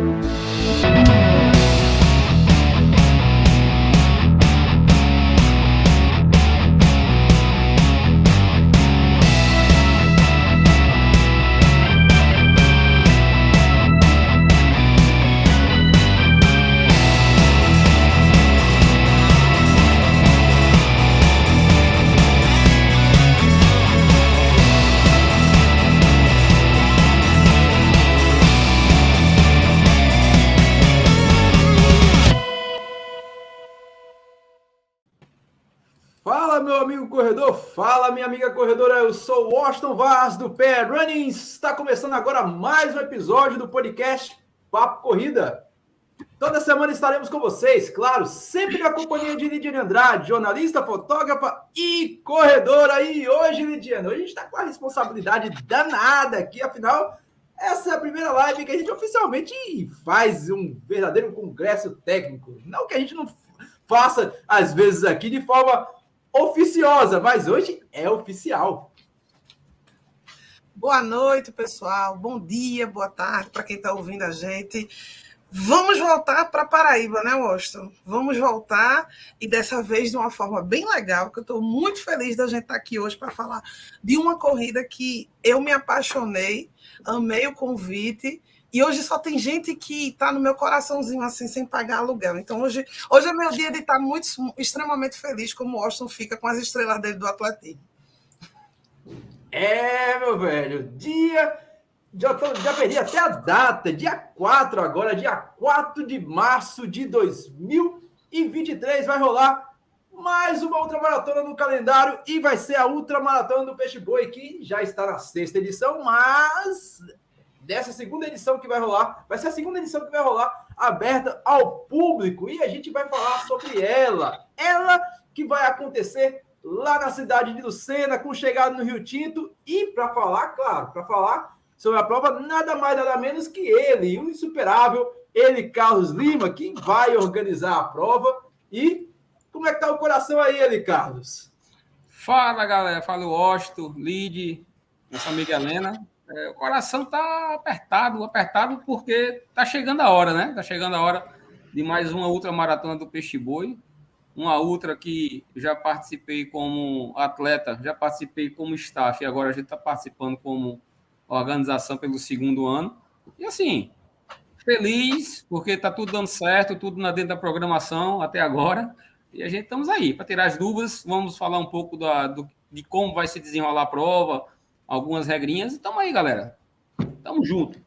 corredor, minha amiga corredora, eu sou Washington Vaz do Pé Running. Está começando agora mais um episódio do podcast Papo Corrida. Toda semana estaremos com vocês, claro, sempre na companhia de Lidiane Andrade, jornalista, fotógrafa e corredora. E hoje, Lidiane, hoje a gente está com a responsabilidade danada aqui, afinal, essa é a primeira live que a gente oficialmente faz um verdadeiro congresso técnico. Não que a gente não faça, às vezes, aqui de forma oficiosa, mas hoje é oficial. Boa noite, pessoal. Bom dia, boa tarde para quem está ouvindo a gente. Vamos voltar para Paraíba, né, Washington? Vamos voltar e dessa vez de uma forma bem legal, que eu estou muito feliz da gente estar tá aqui hoje para falar de uma corrida que eu me apaixonei, amei o convite e hoje só tem gente que está no meu coraçãozinho assim, sem pagar aluguel. Então hoje, hoje é meu dia de estar tá muito, extremamente feliz, como o Austin fica com as estrelas dele do Atlético. É, meu velho, dia. Já, tô, já perdi até a data, dia 4 agora, dia 4 de março de 2023, vai rolar mais uma ultramaratona no calendário e vai ser a ultramaratona do Peixe Boi, que já está na sexta edição, mas dessa segunda edição que vai rolar. Vai ser a segunda edição que vai rolar aberta ao público e a gente vai falar sobre ela. Ela que vai acontecer lá na cidade de Lucena, com chegada no Rio Tinto. E para falar, claro, para falar sobre a prova, nada mais, nada menos que ele, o insuperável, ele, Carlos Lima, que vai organizar a prova. E como é que tá o coração aí, ele, Carlos? Fala, galera. Fala o Osto, Lide, nossa amiga Helena. É, o coração tá apertado, apertado porque tá chegando a hora, né? Tá chegando a hora de mais uma ultra maratona do Peixe Boi. Uma ultra que já participei como atleta, já participei como staff e agora a gente está participando como organização pelo segundo ano. E assim, feliz porque tá tudo dando certo, tudo na dentro da programação até agora. E a gente estamos aí para tirar as dúvidas. Vamos falar um pouco da, do, de como vai se desenrolar a prova, algumas regrinhas. E aí, galera. Tamo junto.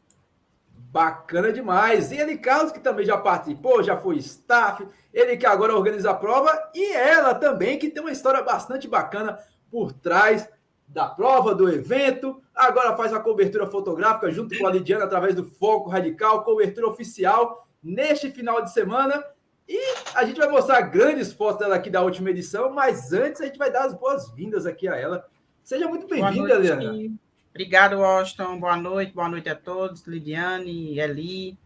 Bacana demais. E ele, Carlos, que também já participou, já foi staff, ele que agora organiza a prova, e ela também, que tem uma história bastante bacana por trás da prova, do evento. Agora faz a cobertura fotográfica junto com a Lidiana através do Foco Radical, cobertura oficial neste final de semana. E a gente vai mostrar grandes fotos dela aqui da última edição, mas antes a gente vai dar as boas-vindas aqui a ela Seja muito bem-vinda, Leandro. Obrigado, Washington. Boa noite, boa noite a todos. Lidiane, Eli.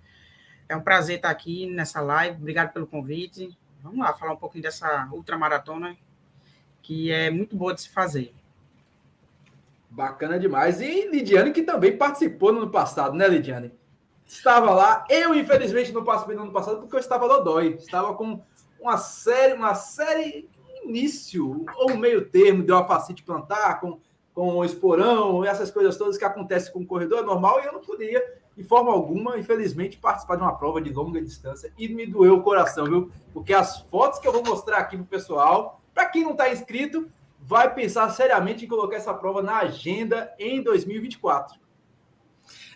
É um prazer estar aqui nessa live. Obrigado pelo convite. Vamos lá falar um pouquinho dessa ultramaratona que é muito boa de se fazer. Bacana demais. E Lidiane, que também participou no ano passado, né, Lidiane? Estava lá. Eu, infelizmente, não participei no ano passado porque eu estava dodói. Estava com uma série, uma série início ou meio termo de uma facite plantar com, com esporão, essas coisas todas que acontecem com o corredor é normal, e eu não podia, de forma alguma, infelizmente, participar de uma prova de longa distância e me doeu o coração, viu? Porque as fotos que eu vou mostrar aqui pro pessoal, para quem não está inscrito, vai pensar seriamente em colocar essa prova na agenda em 2024.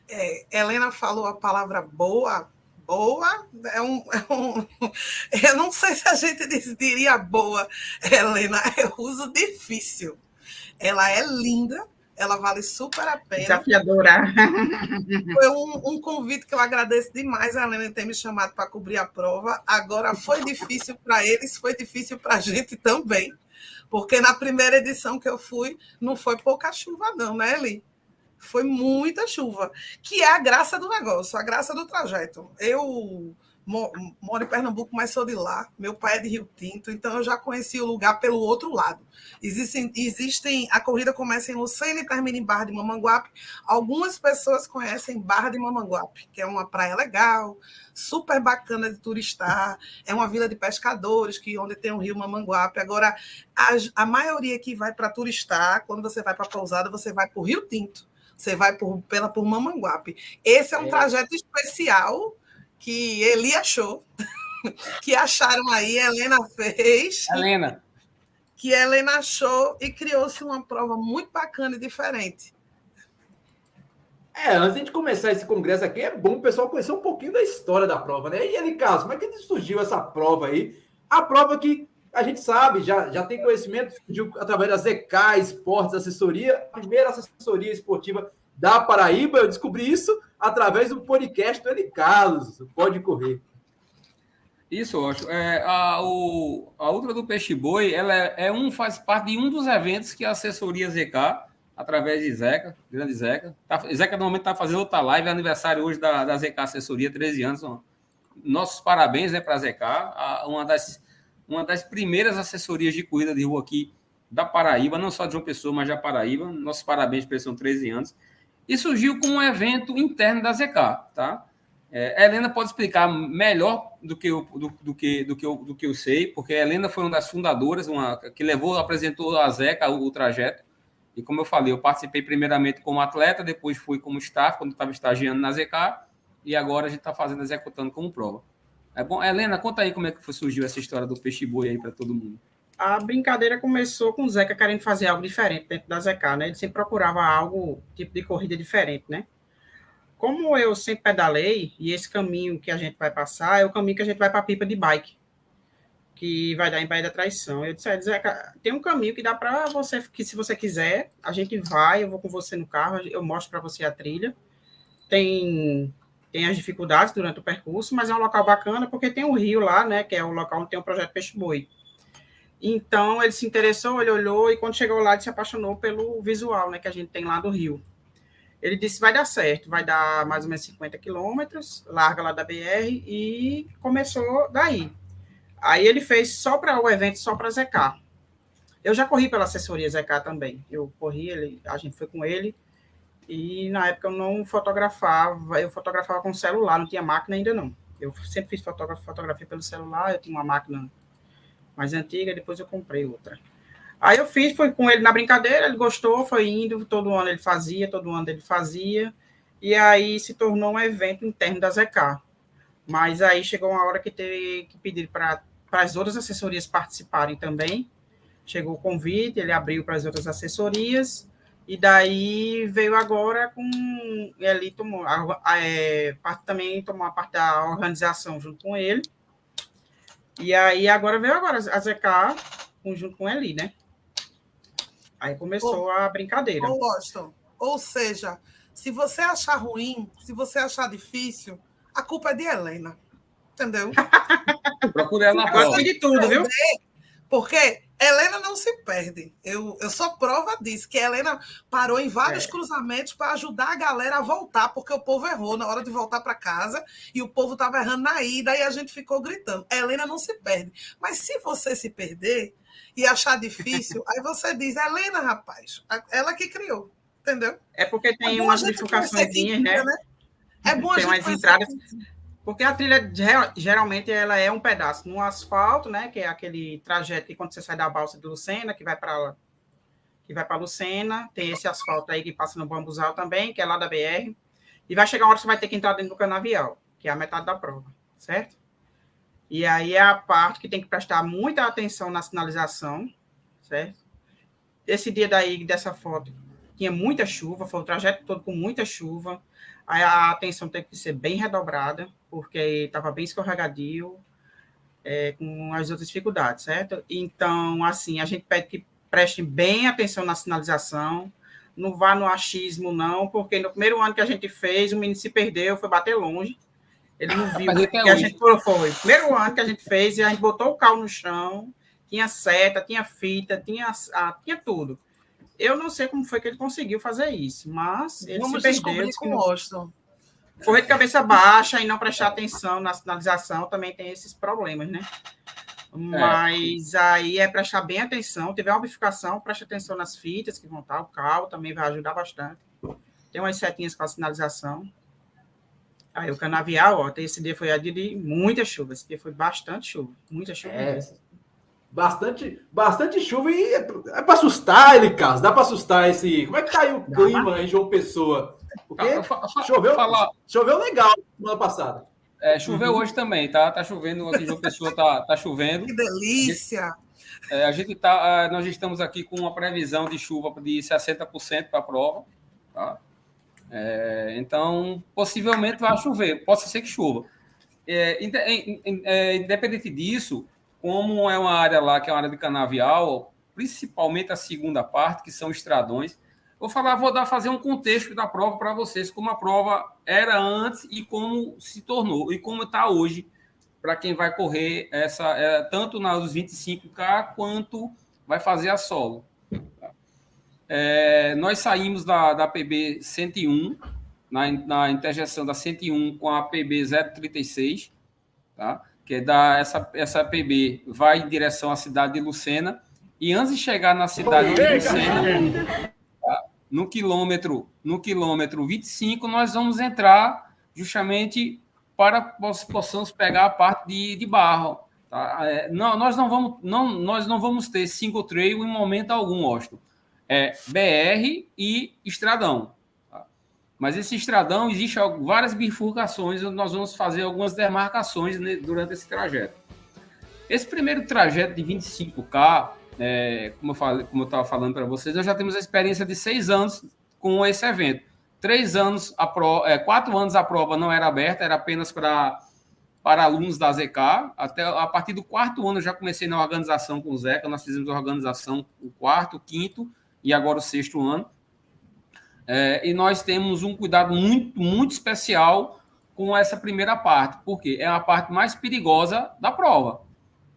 É, Helena falou a palavra boa, boa, é um, é um, eu não sei se a gente diria boa, Helena, eu uso difícil. Ela é linda, ela vale super a pena. Desafiadora. Foi um, um, convite que eu agradeço demais a Helena ter me chamado para cobrir a prova. Agora foi difícil para eles, foi difícil para a gente também. Porque na primeira edição que eu fui, não foi pouca chuva, não, né, Eli? Foi muita chuva, que é a graça do negócio, a graça do trajeto. Eu moro em Pernambuco, mas sou de lá. Meu pai é de Rio Tinto, então eu já conheci o lugar pelo outro lado. Existem, existem a corrida começa em Lucena e termina em Barra de Mamanguape. Algumas pessoas conhecem Barra de Mamanguape, que é uma praia legal, super bacana de turistar. É uma vila de pescadores, que onde tem o rio Mamanguape. Agora, a, a maioria que vai para turistar, quando você vai para pousada, você vai para o Rio Tinto. Você vai por, pela por Mamanguape. Esse é um é. trajeto especial que Eli achou, que acharam aí, Helena fez. Helena. Que Helena achou e criou-se uma prova muito bacana e diferente. É, antes de começar esse congresso aqui, é bom o pessoal conhecer um pouquinho da história da prova, né? E ele, Carlos, como é que surgiu essa prova aí? A prova que a gente sabe, já, já tem conhecimento, surgiu através da ZK Esportes Assessoria, a primeira assessoria esportiva da Paraíba. Eu descobri isso através do podcast do Eli Carlos. Pode correr. Isso, acho. É, a, o, a Ultra do Peixe Boi, ela é, é, um, faz parte de um dos eventos que a assessoria ZK, através de Zeca, grande Zeca. Tá, Zeca normalmente está fazendo outra live, é aniversário hoje da, da ZK Assessoria, 13 anos. Nossos parabéns né, para a ZK, uma, das, uma das primeiras assessorias de corrida de rua aqui da Paraíba, não só de João Pessoa, mas da Paraíba. Nossos parabéns para eles, são 13 anos e surgiu com um evento interno da ZK, tá? É, Helena pode explicar melhor do que, eu, do, do, que, do, que eu, do que eu sei, porque a Helena foi uma das fundadoras, uma, que levou, apresentou a Zeca o, o trajeto. E como eu falei, eu participei primeiramente como atleta, depois fui como staff, quando estava estagiando na ZK, e agora a gente está fazendo, executando como prova. É bom, Helena, conta aí como é que surgiu essa história do peixe boi aí para todo mundo a brincadeira começou com o Zeca querendo fazer algo diferente dentro da Zeca, né? Ele sempre procurava algo, tipo de corrida diferente, né? Como eu sempre pedalei, e esse caminho que a gente vai passar é o caminho que a gente vai para a pipa de bike, que vai dar em Baía da Traição. Eu disse, é, Zeca, tem um caminho que dá para você, que se você quiser, a gente vai, eu vou com você no carro, eu mostro para você a trilha. Tem tem as dificuldades durante o percurso, mas é um local bacana porque tem um rio lá, né, que é o local onde tem o projeto Peixe Boi. Então ele se interessou, ele olhou e quando chegou lá ele se apaixonou pelo visual, né, que a gente tem lá do Rio. Ele disse vai dar certo, vai dar mais ou menos 50 quilômetros, larga lá da BR e começou daí. Aí ele fez só para o evento, só para ZK. Eu já corri pela assessoria ZK também. Eu corri, ele, a gente foi com ele e na época eu não fotografava, eu fotografava com celular, não tinha máquina ainda não. Eu sempre fiz fotografia pelo celular, eu tinha uma máquina mais antiga, depois eu comprei outra. Aí eu fiz, foi com ele na brincadeira, ele gostou, foi indo, todo ano ele fazia, todo ano ele fazia, e aí se tornou um evento interno da ZK. Mas aí chegou uma hora que teve que pedir para as outras assessorias participarem também. Chegou o convite, ele abriu para as outras assessorias, e daí veio agora com. Ele tomou. A, a, é, parte, também tomou a parte da organização junto com ele. E aí agora veio agora a ZK junto com ele, né? Aí começou a brincadeira. Ô, Washington, ou seja, se você achar ruim, se você achar difícil, a culpa é de Helena. Entendeu? Procure ela na prova. de tudo, viu? Porque Helena não se perde. Eu, eu sou prova disso, que Helena parou em vários é. cruzamentos para ajudar a galera a voltar, porque o povo errou na hora de voltar para casa e o povo estava errando na ida e a gente ficou gritando. Helena não se perde. Mas se você se perder e achar difícil, aí você diz, Helena, rapaz, ela que criou. Entendeu? É porque tem é umas bifurcações, né? né? É bom tem a gente umas entradas. Porque a trilha, geralmente, ela é um pedaço no asfalto, né? Que é aquele trajeto que quando você sai da balsa de Lucena, que vai para que vai para Lucena, tem esse asfalto aí que passa no Bambuzal também, que é lá da BR. E vai chegar uma hora que você vai ter que entrar dentro do canavial, que é a metade da prova, certo? E aí é a parte que tem que prestar muita atenção na sinalização, certo? Esse dia daí, dessa foto, tinha muita chuva, foi o trajeto todo com muita chuva. Aí a atenção tem que ser bem redobrada, porque estava bem escorregadio, é, com as outras dificuldades, certo? Então, assim, a gente pede que prestem bem atenção na sinalização, não vá no achismo, não, porque no primeiro ano que a gente fez, o menino se perdeu, foi bater longe, ele não viu o que a gente foi. Primeiro ano que a gente fez, e a gente botou o carro no chão, tinha seta, tinha fita, tinha, ah, tinha tudo. Eu não sei como foi que ele conseguiu fazer isso, mas ele Vamos se perdeu. com o Washington. Correr de cabeça baixa e não prestar atenção na sinalização também tem esses problemas, né? É. Mas é. aí é prestar bem atenção. Tiver uma bifurcação, preste atenção nas fitas que vão estar. O carro também vai ajudar bastante. Tem umas setinhas com a sinalização. Aí o canavial, ó, esse dia foi a dia de muita chuva. Esse dia foi bastante chuva. Muita chuva. É, bastante, bastante chuva e é, é para assustar ele, Carlos. Dá para assustar esse. Como é que tá aí o clima em João Pessoa? Porque choveu, choveu legal semana passada. É, choveu uhum. hoje também, tá? Tá chovendo aqui, João Pessoa tá, tá chovendo. Que delícia! É, a gente tá, nós estamos aqui com uma previsão de chuva de 60% para a prova, tá? É, então, possivelmente vai chover, possa ser que chova. É, é, independente disso, como é uma área lá que é uma área de canavial, principalmente a segunda parte, que são estradões, vou falar, vou dar fazer um contexto da prova para vocês, como a prova era antes e como se tornou, e como está hoje, para quem vai correr essa, é, tanto nos 25K quanto vai fazer a solo. É, nós saímos da, da PB 101, na, na interjeção da 101 com a PB 036, tá? Que é da, essa, essa PB vai em direção à cidade de Lucena, e antes de chegar na cidade de Lucena, tá? no quilômetro no quilômetro 25, nós vamos entrar justamente para que possamos pegar a parte de, de barro. Tá? É, não, nós, não vamos, não, nós não vamos ter single trail em momento algum, Austin é BR e Estradão. Mas esse Estradão existe várias bifurcações, onde nós vamos fazer algumas demarcações durante esse trajeto. Esse primeiro trajeto de 25K, é, como eu estava falando para vocês, nós já temos a experiência de seis anos com esse evento. Três anos, a pro, é, quatro anos a prova não era aberta, era apenas para para alunos da ZK. Até a partir do quarto ano eu já comecei na organização com o Zeca, nós fizemos a organização o quarto, o quinto e agora o sexto ano. É, e nós temos um cuidado muito, muito especial com essa primeira parte, porque é a parte mais perigosa da prova.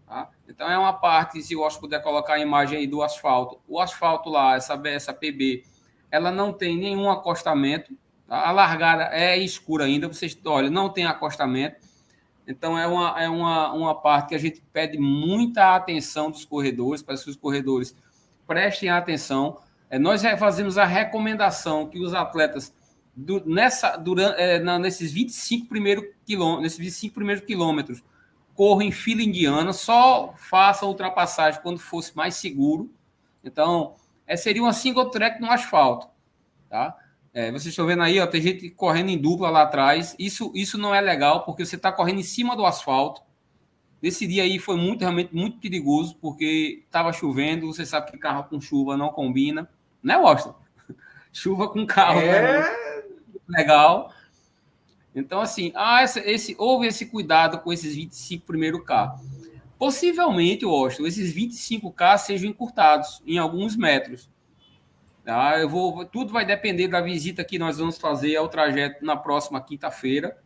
Tá? Então, é uma parte, se eu puder colocar a imagem aí do asfalto, o asfalto lá, essa, essa PB, ela não tem nenhum acostamento, tá? a largada é escura ainda, vocês olha, não tem acostamento. Então, é uma, é uma, uma parte que a gente pede muita atenção dos corredores, para que os corredores prestem atenção. É, nós fazemos a recomendação que os atletas, do, nessa, durante, é, na, nesses 25 primeiros quilômetros, nesses 25 primeiros quilômetros, corram em fila indiana, só façam ultrapassagem quando fosse mais seguro. Então, é, seria uma single track no asfalto. Tá? É, vocês estão vendo aí, ó, tem gente correndo em dupla lá atrás. Isso, isso não é legal, porque você está correndo em cima do asfalto. Nesse dia aí foi muito, realmente muito perigoso, porque estava chovendo, você sabe que carro com chuva não combina, né, Washington? chuva com carro, é... né? Legal. Então, assim, ah, esse, esse, houve esse cuidado com esses 25 primeiro K. Possivelmente, Washington, esses 25K sejam encurtados em alguns metros. Tá? Eu vou, tudo vai depender da visita que nós vamos fazer ao trajeto na próxima quinta-feira.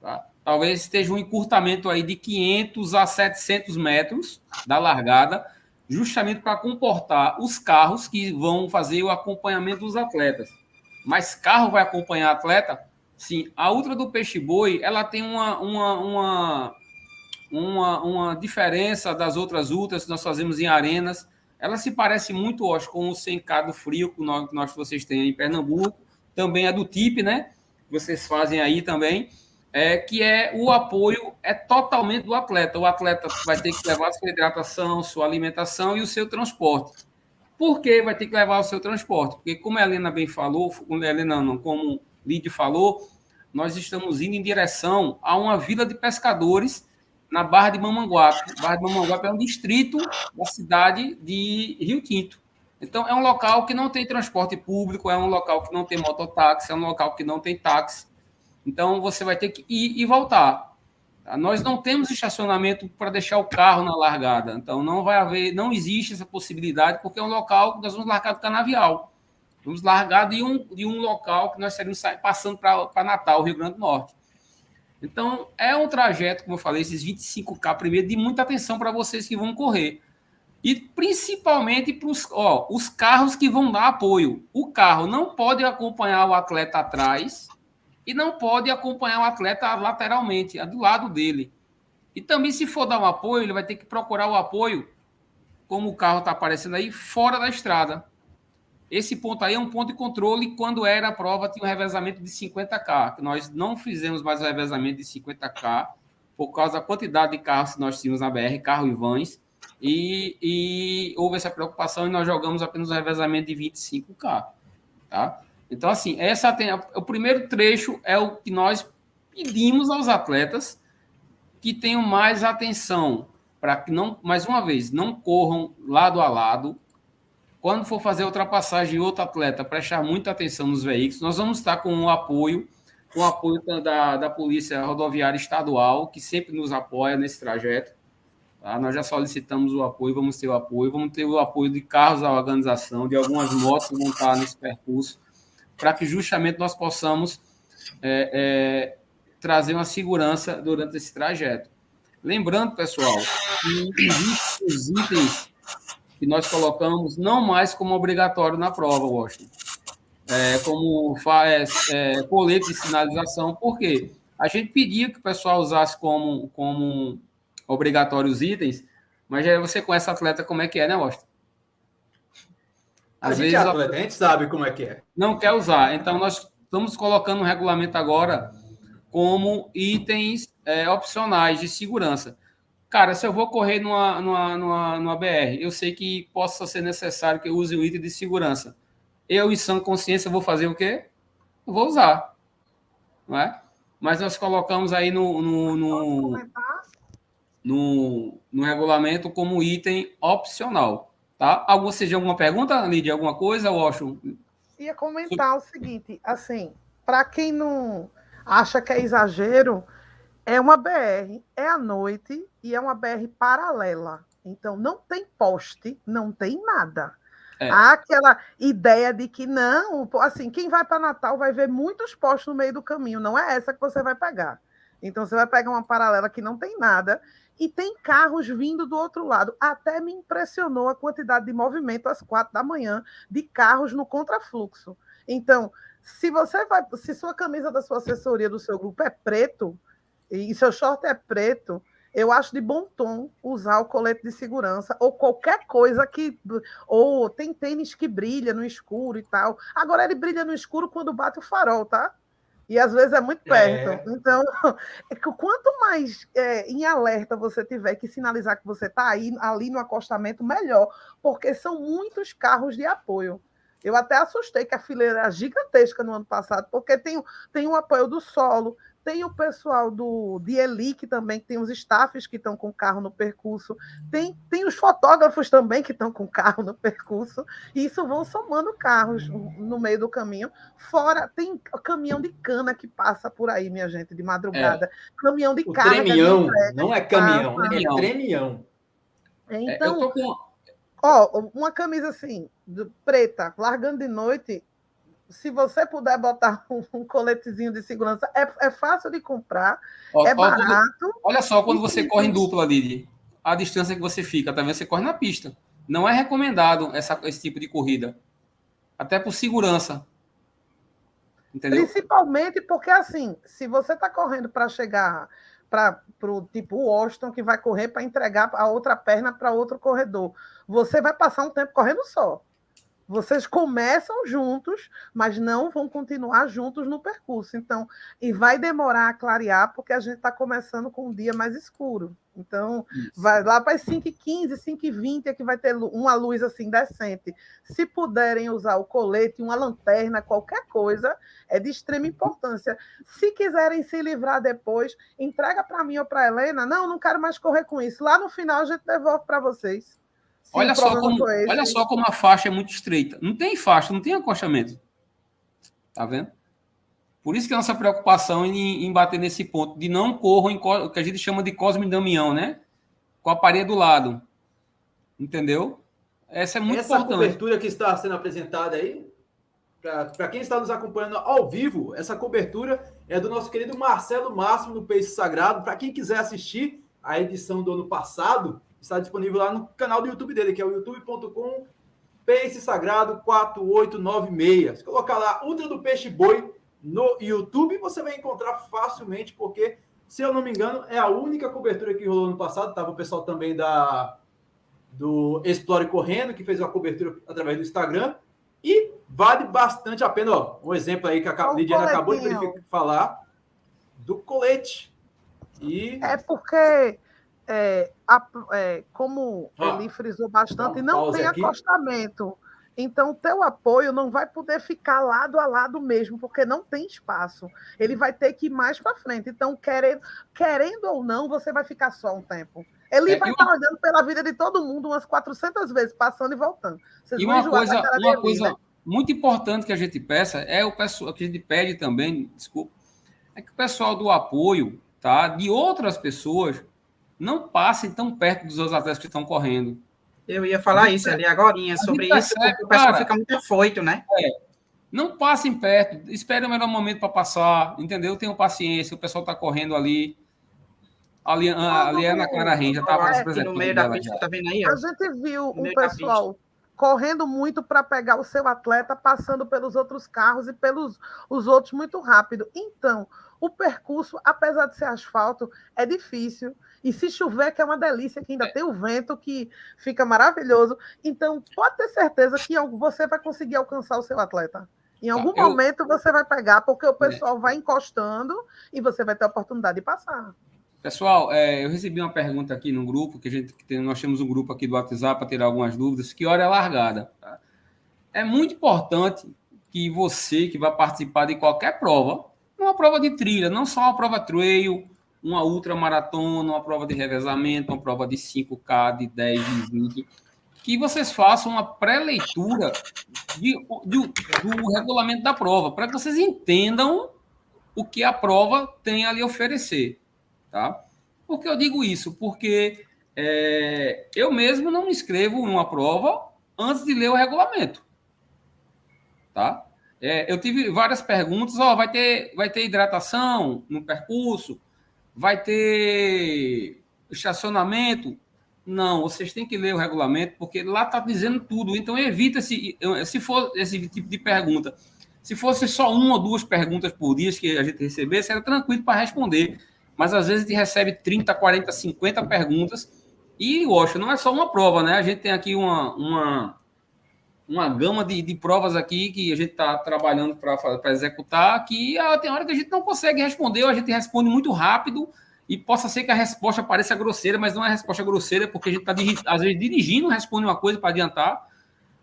Tá? talvez esteja um encurtamento aí de 500 a 700 metros da largada, justamente para comportar os carros que vão fazer o acompanhamento dos atletas. Mas carro vai acompanhar atleta? Sim. A Ultra do Peixe Boi, ela tem uma, uma, uma, uma, uma diferença das outras ultras que nós fazemos em arenas. Ela se parece muito, acho, com o 100K do frio que nós, que vocês têm em Pernambuco. Também é do TIP, né? Vocês fazem aí também é, que é o apoio é totalmente do atleta. O atleta vai ter que levar sua hidratação, sua alimentação e o seu transporte. Por que vai ter que levar o seu transporte? Porque, como a Helena bem falou, como a Helena não, como Lid falou, nós estamos indo em direção a uma vila de pescadores na Barra de Mamanguape. Barra de Mamanguape é um distrito da cidade de Rio Tinto. Então, é um local que não tem transporte público, é um local que não tem mototáxi, é um local que não tem táxi. Então você vai ter que ir e voltar. Tá? Nós não temos estacionamento para deixar o carro na largada. Então não vai haver, não existe essa possibilidade, porque é um local que nós vamos largar do canavial. Vamos largar de um, de um local que nós estaríamos passando para Natal, Rio Grande do Norte. Então, é um trajeto, como eu falei, esses 25K primeiro, de muita atenção para vocês que vão correr. E principalmente para os carros que vão dar apoio. O carro não pode acompanhar o atleta atrás, e não pode acompanhar o atleta lateralmente, do lado dele. E também, se for dar um apoio, ele vai ter que procurar o apoio, como o carro está aparecendo aí, fora da estrada. Esse ponto aí é um ponto de controle. Quando era a prova, tinha um revezamento de 50K. Nós não fizemos mais o revezamento de 50K por causa da quantidade de carros que nós tínhamos na BR, carro e vans. E, e houve essa preocupação e nós jogamos apenas o revezamento de 25K. Tá? Então, assim, essa tem, o primeiro trecho é o que nós pedimos aos atletas que tenham mais atenção para que não, mais uma vez, não corram lado a lado. Quando for fazer ultrapassagem, outro atleta prestar muita atenção nos veículos. Nós vamos estar com o apoio, com o apoio da, da Polícia Rodoviária Estadual, que sempre nos apoia nesse trajeto. Tá? Nós já solicitamos o apoio, vamos ter o apoio, vamos ter o apoio de carros da organização, de algumas motos que vão estar nesse percurso, para que justamente nós possamos é, é, trazer uma segurança durante esse trajeto. Lembrando, pessoal, que existem os itens que nós colocamos não mais como obrigatório na prova, Washington. É, como faz é, colete de sinalização, por quê? A gente pedia que o pessoal usasse como, como obrigatório os itens, mas já você conhece atleta como é que é, né, Washington? Às a gente vezes, é atleta, a gente sabe como é que é. Não quer usar. Então, nós estamos colocando no regulamento agora como itens é, opcionais de segurança. Cara, se eu vou correr numa, numa, numa, numa BR, eu sei que possa ser necessário que eu use o item de segurança. Eu, em sã consciência, vou fazer o quê? Eu vou usar. Não é? Mas nós colocamos aí no, no, no, no, no regulamento como item opcional. Tá? Algum, seja alguma pergunta, Lídia? Alguma coisa, Washington? Ia comentar o seguinte, assim, para quem não acha que é exagero, é uma BR, é à noite e é uma BR paralela. Então não tem poste, não tem nada. É. Há aquela ideia de que não, assim, quem vai para Natal vai ver muitos postes no meio do caminho. Não é essa que você vai pegar. Então você vai pegar uma paralela que não tem nada e tem carros vindo do outro lado. Até me impressionou a quantidade de movimento às quatro da manhã de carros no contrafluxo. Então, se você vai, se sua camisa da sua assessoria do seu grupo é preto e seu short é preto, eu acho de bom tom usar o colete de segurança ou qualquer coisa que. Ou tem tênis que brilha no escuro e tal. Agora ele brilha no escuro quando bate o farol, tá? E às vezes é muito perto. É. Então, é quanto mais é, em alerta você tiver que sinalizar que você está aí ali no acostamento, melhor, porque são muitos carros de apoio. Eu até assustei que a fileira era gigantesca no ano passado, porque tem, tem o apoio do solo, tem o pessoal do de Elic também, que tem os staffs que estão com carro no percurso, tem, tem os fotógrafos também que estão com carro no percurso, e isso vão somando carros no meio do caminho. Fora, tem caminhão de cana que passa por aí, minha gente, de madrugada. É. Caminhão de carga. Tremião, não é caminhão, é tremião. Então, é, eu tô com... ó, uma camisa assim, preta, largando de noite, se você puder botar um, um coletezinho de segurança, é, é fácil de comprar, ó, é ó, barato. Quando, olha só, quando você corre em dupla, Lili, a distância que você fica, também você corre na pista. Não é recomendado essa, esse tipo de corrida. Até por segurança. Entendeu? Principalmente porque, assim, se você está correndo para chegar para o tipo o Washington, que vai correr para entregar a outra perna para outro corredor, você vai passar um tempo correndo só. Vocês começam juntos, mas não vão continuar juntos no percurso. Então, e vai demorar a clarear, porque a gente está começando com um dia mais escuro. Então, Isso. vai lá para as 5h15, 5h20 é que vai ter uma luz assim decente. Se puderem usar o colete, uma lanterna, qualquer coisa, é de extrema importância. Se quiserem se livrar depois, entrega para mim ou para Helena. Não, não quero mais correr com isso. Lá no final a gente devolve para vocês. Olha só, como, olha só como a faixa é muito estreita. Não tem faixa, não tem acostamento. Tá vendo? Por isso que a nossa preocupação em, em bater nesse ponto, de não corro em o que a gente chama de Cosme Damião, né? Com a parede do lado. Entendeu? Essa é muito Essa importante. cobertura que está sendo apresentada aí, para quem está nos acompanhando ao vivo, essa cobertura é do nosso querido Marcelo Máximo do Peixe Sagrado. Para quem quiser assistir a edição do ano passado, está disponível lá no canal do YouTube dele, que é o youtube.com Peixe Sagrado 4896. Se colocar lá Ultra do Peixe Boi, no YouTube, você vai encontrar facilmente, porque, se eu não me engano, é a única cobertura que rolou no passado. Tava o pessoal também da do Explore Correndo, que fez uma cobertura através do Instagram. E vale bastante a pena. Ó, um exemplo aí que a Lidiana acabou de falar do colete. E... É porque, é, a, é, como ah, ele frisou bastante, não tem aqui. acostamento. Então, o teu apoio não vai poder ficar lado a lado mesmo, porque não tem espaço. Ele vai ter que ir mais para frente. Então, querendo, querendo ou não, você vai ficar só um tempo. Ele é, vai estar uma... olhando pela vida de todo mundo umas 400 vezes, passando e voltando. Vocês e uma coisa, uma coisa muito importante que a gente peça é o pessoal que a gente pede também, desculpa, é que o pessoal do apoio, tá, de outras pessoas, não passem tão perto dos atletas que estão correndo. Eu ia falar isso ali agora, sobre isso, porque o pessoal cara, fica muito afoito, né? É. Não passem perto, espere o melhor momento para passar, entendeu? Tenham paciência, o pessoal está correndo ali. Ali, a Liana Clara Renja estava é, no meio da pista, tá vendo aí? Ó. A gente viu o pessoal correndo muito para pegar o seu atleta, passando pelos outros carros e pelos os outros muito rápido. Então, o percurso, apesar de ser asfalto, é difícil. E se chover, que é uma delícia, que ainda é. tem o vento, que fica maravilhoso. Então, pode ter certeza que você vai conseguir alcançar o seu atleta. Em algum tá, eu... momento você vai pegar, porque o é. pessoal é. vai encostando e você vai ter a oportunidade de passar. Pessoal, é, eu recebi uma pergunta aqui no grupo, que a gente que tem, nós temos um grupo aqui do WhatsApp para tirar algumas dúvidas. Que hora é largada? Tá? É muito importante que você que vai participar de qualquer prova, uma prova de trilha, não só uma prova trail, uma ultramaratona, uma prova de revezamento, uma prova de 5K, de 10, de 20, que vocês façam uma pré-leitura do regulamento da prova, para que vocês entendam o que a prova tem a lhe oferecer. Tá? Por que eu digo isso? Porque é, eu mesmo não me inscrevo prova antes de ler o regulamento. Tá? É, eu tive várias perguntas, ó, vai ter, vai ter hidratação no percurso, vai ter estacionamento. Não, vocês têm que ler o regulamento, porque lá está dizendo tudo. Então evita se, se for esse tipo de pergunta. Se fosse só uma ou duas perguntas por dia que a gente recebesse, era tranquilo para responder mas às vezes a gente recebe 30, 40, 50 perguntas. E, Washington, não é só uma prova, né? A gente tem aqui uma, uma, uma gama de, de provas aqui que a gente está trabalhando para executar, que ah, tem hora que a gente não consegue responder, ou a gente responde muito rápido, e possa ser que a resposta pareça grosseira, mas não é resposta grosseira, porque a gente está, às vezes, dirigindo, responde uma coisa para adiantar.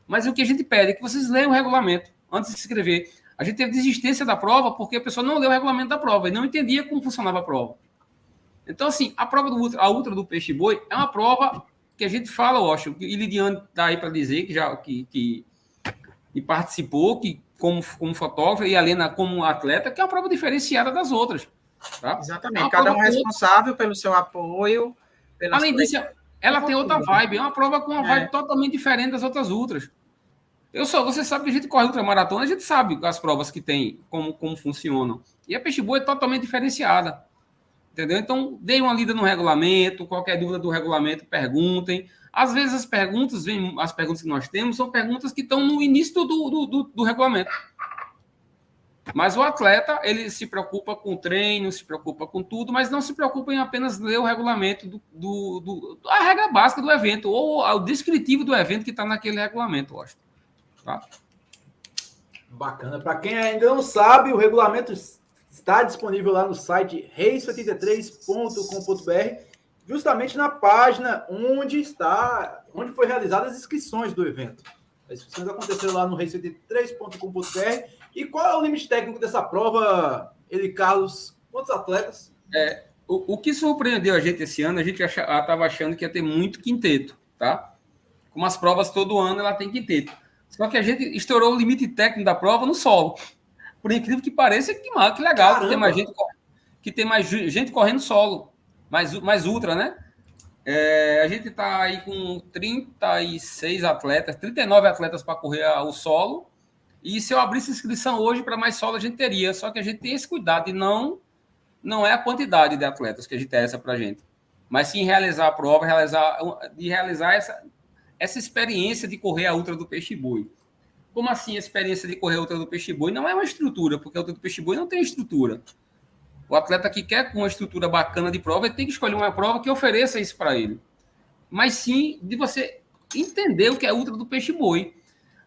Mas o que a gente pede é que vocês leiam o regulamento antes de se inscrever. A gente teve desistência da prova porque a pessoa não leu o regulamento da prova e não entendia como funcionava a prova. Então, assim, a prova do ultra, a ultra do peixe boi é uma prova que a gente fala, eu acho, e Lidiane está aí para dizer que já que, que, que, participou, que como, como fotógrafo e a Lena como atleta, que é uma prova diferenciada das outras. Tá? Exatamente, é cada um é responsável pelo seu apoio. Além disso, ela tem outra vibe, é uma prova com uma vibe é. totalmente diferente das outras ultras. Eu só, você sabe que a gente corre ultramaratona, a gente sabe as provas que tem, como, como funcionam. E a peixe boi é totalmente diferenciada. Entendeu? Então, deem uma lida no regulamento, qualquer dúvida do regulamento, perguntem. Às vezes as perguntas, as perguntas que nós temos são perguntas que estão no início do, do, do, do regulamento. Mas o atleta, ele se preocupa com o treino, se preocupa com tudo, mas não se preocupa em apenas ler o regulamento do, do, do a regra básica do evento, ou o descritivo do evento que está naquele regulamento, eu acho. Tá? Bacana. Para quem ainda não sabe, o regulamento está disponível lá no site reis83.com.br, justamente na página onde está, onde foi realizadas as inscrições do evento. As inscrições aconteceram lá no reis83.com.br. E qual é o limite técnico dessa prova, ele Carlos? Quantos atletas? É, o, o que surpreendeu a gente esse ano, a gente estava achando que ia ter muito quinteto, tá? Como as provas todo ano ela tem quinteto. Só que a gente estourou o limite técnico da prova no solo. Por incrível que pareça, que, que legal que tem mais gente que tem mais gente correndo solo, mais, mais ultra, né? É, a gente está aí com 36 atletas, 39 atletas para correr o solo. E se eu abrisse inscrição hoje para mais solo, a gente teria. Só que a gente tem esse cuidado e não não é a quantidade de atletas que a gente tem essa para a gente, mas sim realizar a prova, realizar, de realizar essa, essa experiência de correr a ultra do peixe boi. Como assim a experiência de correr a Ultra do Peixe Boi? Não é uma estrutura, porque a Ultra do Peixe Boi não tem estrutura. O atleta que quer uma estrutura bacana de prova, ele tem que escolher uma prova que ofereça isso para ele. Mas sim de você entender o que é Ultra do Peixe Boi.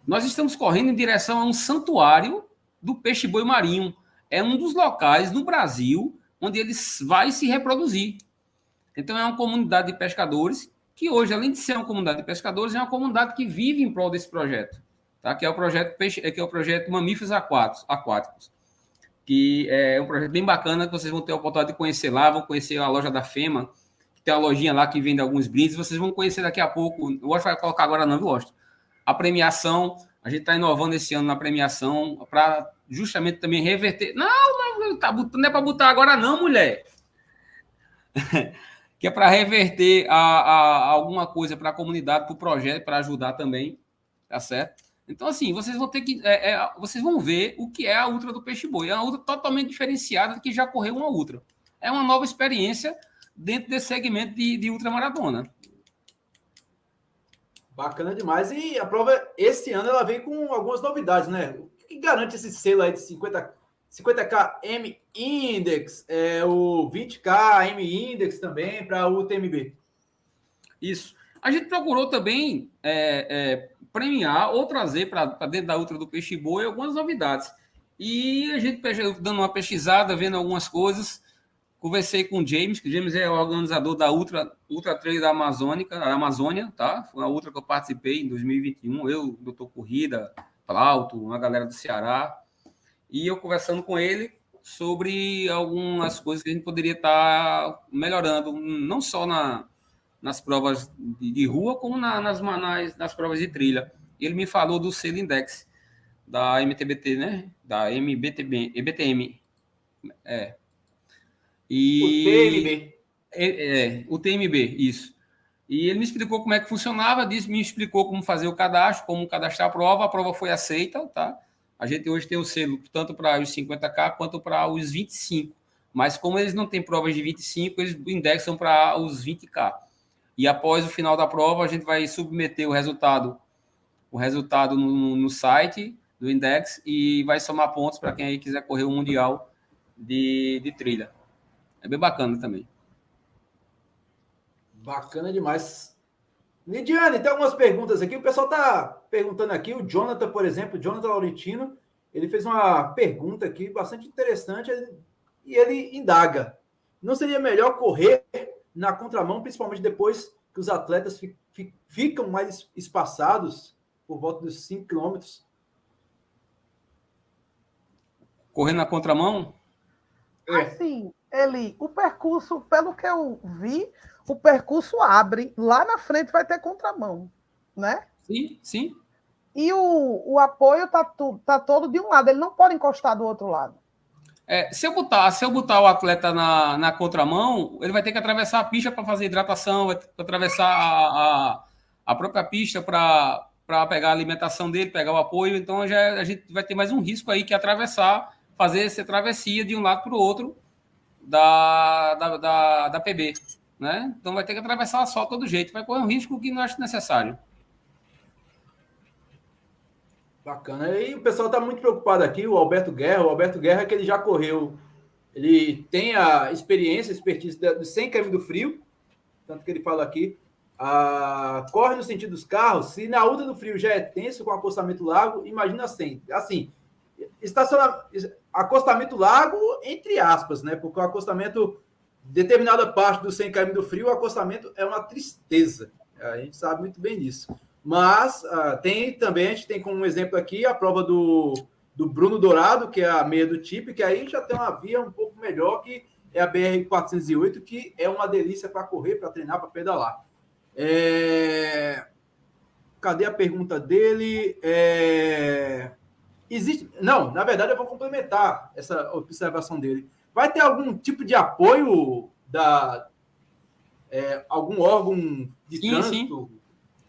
Nós estamos correndo em direção a um santuário do peixe boi marinho. É um dos locais no Brasil onde ele vai se reproduzir. Então, é uma comunidade de pescadores que hoje, além de ser uma comunidade de pescadores, é uma comunidade que vive em prol desse projeto, tá? que é o projeto Peixe, que é o projeto Mamíferos Aquáticos, que é um projeto bem bacana que vocês vão ter a oportunidade de conhecer lá, vão conhecer a loja da FEMA, que tem a lojinha lá que vende alguns brindes, vocês vão conhecer daqui a pouco, eu que vai colocar agora não, viu, A premiação, a gente está inovando esse ano na premiação para justamente também reverter. Não, não, tá, não é para botar agora, não, mulher. que é para reverter a, a, alguma coisa para a comunidade, para o projeto, para ajudar também, tá certo? Então, assim, vocês vão ter que. É, é, vocês vão ver o que é a Ultra do Peixe Boi. É uma Ultra totalmente diferenciada do que já correu uma Ultra. É uma nova experiência dentro desse segmento de, de ultramaratona. Bacana demais. E a prova, esse ano, ela vem com algumas novidades, né? O que garante esse selo aí de 50, 50K M Index, é, o 20K M Index também para o UTMB? Isso. A gente procurou também é, é, premiar ou trazer para dentro da Ultra do Peixe Boi algumas novidades. E a gente dando uma pesquisada, vendo algumas coisas, Conversei com o James, que o James é o organizador da Ultra, Ultra Trail da Amazônica, da Amazônia, tá? Foi a Ultra que eu participei em 2021, eu, doutor Corrida, Plauto, uma galera do Ceará. E eu conversando com ele sobre algumas coisas que a gente poderia estar tá melhorando, não só na, nas provas de, rua, como na, nas, nas, nas provas de trilha. Ele me falou do selo Index, da MTBT, né? Da MBTB, EBTM. É, e, o TMB. É, é, o TMB, isso. E ele me explicou como é que funcionava, disse, me explicou como fazer o cadastro, como cadastrar a prova, a prova foi aceita, tá? A gente hoje tem o selo tanto para os 50K quanto para os 25. Mas como eles não têm provas de 25, eles indexam para os 20K. E após o final da prova, a gente vai submeter o resultado o resultado no, no site do Index e vai somar pontos para quem aí quiser correr o Mundial de, de trilha. É bem bacana também. Bacana demais. Lidiane, tem algumas perguntas aqui. O pessoal está perguntando aqui. O Jonathan, por exemplo, Jonathan Laurentino, ele fez uma pergunta aqui bastante interessante e ele indaga. Não seria melhor correr na contramão, principalmente depois que os atletas ficam mais espaçados, por volta dos 5 quilômetros? Correr na contramão? É. Assim, ele, o percurso, pelo que eu vi, o percurso abre, lá na frente vai ter contramão, né? Sim, sim. E o, o apoio tá, tá todo de um lado, ele não pode encostar do outro lado. É, se, eu botar, se eu botar o atleta na, na contramão, ele vai ter que atravessar a pista para fazer hidratação, vai atravessar a, a, a própria pista para pegar a alimentação dele, pegar o apoio. Então já, a gente vai ter mais um risco aí que é atravessar, fazer essa travessia de um lado para o outro da, da, da, da, PB. Né? Então vai ter que atravessar só todo jeito. Vai correr um risco que não acho necessário. Bacana. E o pessoal está muito preocupado aqui, o Alberto Guerra. O Alberto Guerra que ele já correu, ele tem a experiência, a expertise do 100 km do frio, tanto que ele fala aqui, corre no sentido dos carros, se na outra do frio já é tenso com acostamento largo, imagina assim, assim, estaciona, acostamento largo, entre aspas, né? Porque o acostamento, determinada parte do 100 km do frio, o acostamento é uma tristeza. A gente sabe muito bem disso. Mas uh, tem também, a gente tem como exemplo aqui a prova do, do Bruno Dourado, que é a meia do TIP, que aí já tem uma via um pouco melhor, que é a BR-408, que é uma delícia para correr, para treinar, para pedalar. É... Cadê a pergunta dele? É... Existe. Não, na verdade, eu vou complementar essa observação dele. Vai ter algum tipo de apoio da. É, algum órgão de sim, trânsito? Sim.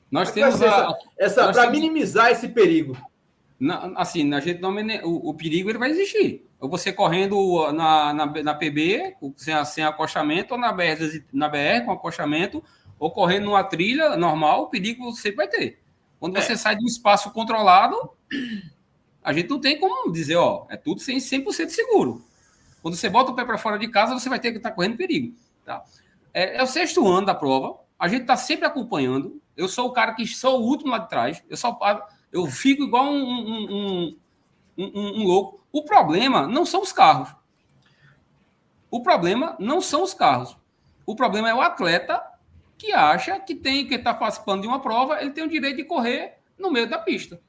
Nós temos essa, essa para temos... minimizar esse perigo. Na, assim, a gente não, o, o, perigo ele vai existir. Ou você correndo na, na, na PB sem, sem acostamento, ou na BR, na BR com acostamento, ou correndo numa trilha normal, o perigo você vai ter. Quando é. você sai de um espaço controlado, A gente não tem como dizer, ó, é tudo 100% seguro. Quando você bota o pé para fora de casa, você vai ter que estar tá correndo perigo. Tá? É, é, o sexto ano da prova, a gente está sempre acompanhando. Eu sou o cara que sou o último lá de trás. Eu, só, eu fico igual um, um, um, um louco. O problema não são os carros. O problema não são os carros. O problema é o atleta que acha que tem que está participando de uma prova, ele tem o direito de correr no meio da pista.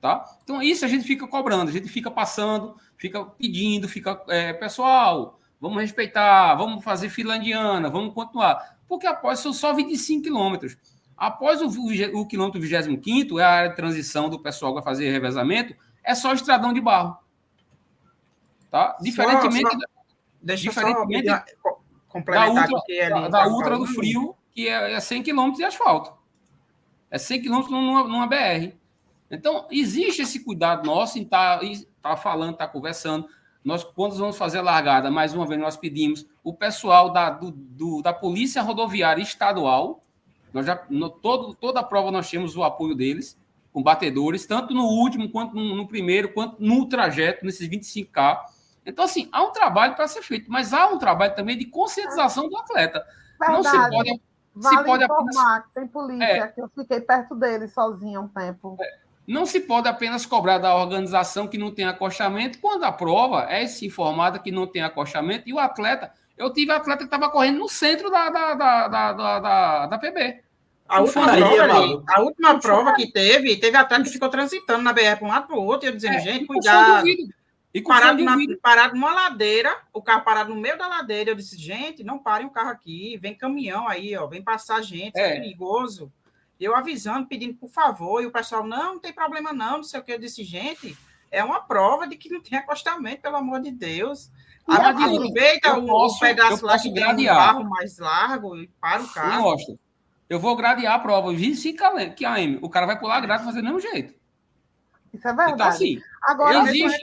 Tá? Então, isso a gente fica cobrando, a gente fica passando, fica pedindo, fica, é, pessoal, vamos respeitar, vamos fazer fila indiana, vamos continuar. Porque após são só 25 quilômetros. Após o, o, quilômetro 25, é a área de transição do pessoal que vai fazer revezamento, é só estradão de barro. Tá? Diferentemente. Só, só, deixa diferentemente só complementar da ultra, aqui, da, da ultra do frio, que é, é 100 km de asfalto. É 100 km numa, numa BR. Então, existe esse cuidado nosso em estar tá, tá falando, estar tá conversando. Nós, quando vamos fazer a largada, mais uma vez, nós pedimos o pessoal da, do, do, da Polícia Rodoviária Estadual. Nós já, no, todo, toda a prova nós temos o apoio deles, com batedores, tanto no último, quanto no, no primeiro, quanto no trajeto, nesses 25K. Então, assim, há um trabalho para ser feito, mas há um trabalho também de conscientização do atleta. Verdade. Não se pode. Vale se pode informar apenas... tem polícia, é, que eu fiquei perto dele sozinho um tempo. É, não se pode apenas cobrar da organização que não tem acostamento, quando a prova é se informada que não tem acostamento, e o atleta. Eu tive atleta que estava correndo no centro da, da, da, da, da, da, da PB. A última, prova, ali, a última prova que teve, teve atleta que ficou transitando na BR para um lado para o outro, e eu dizendo, é, gente, cuidado. E parado, na, parado numa ladeira, o carro parado no meio da ladeira, eu disse, gente, não parem o carro aqui, vem caminhão aí, ó, vem passar gente, é, é perigoso eu avisando, pedindo por favor, e o pessoal, não, não tem problema não, não sei o que. Eu disse, gente, é uma prova de que não tem acostamento, pelo amor de Deus. Aproveita o, posso, o pedaço lá que tem um carro mais largo e para o carro. Eu gosto. Eu vou gradear a prova, 25 km. O cara vai pular a grade e fazer do mesmo jeito. Isso é verdade. Então, assim, Agora, existe...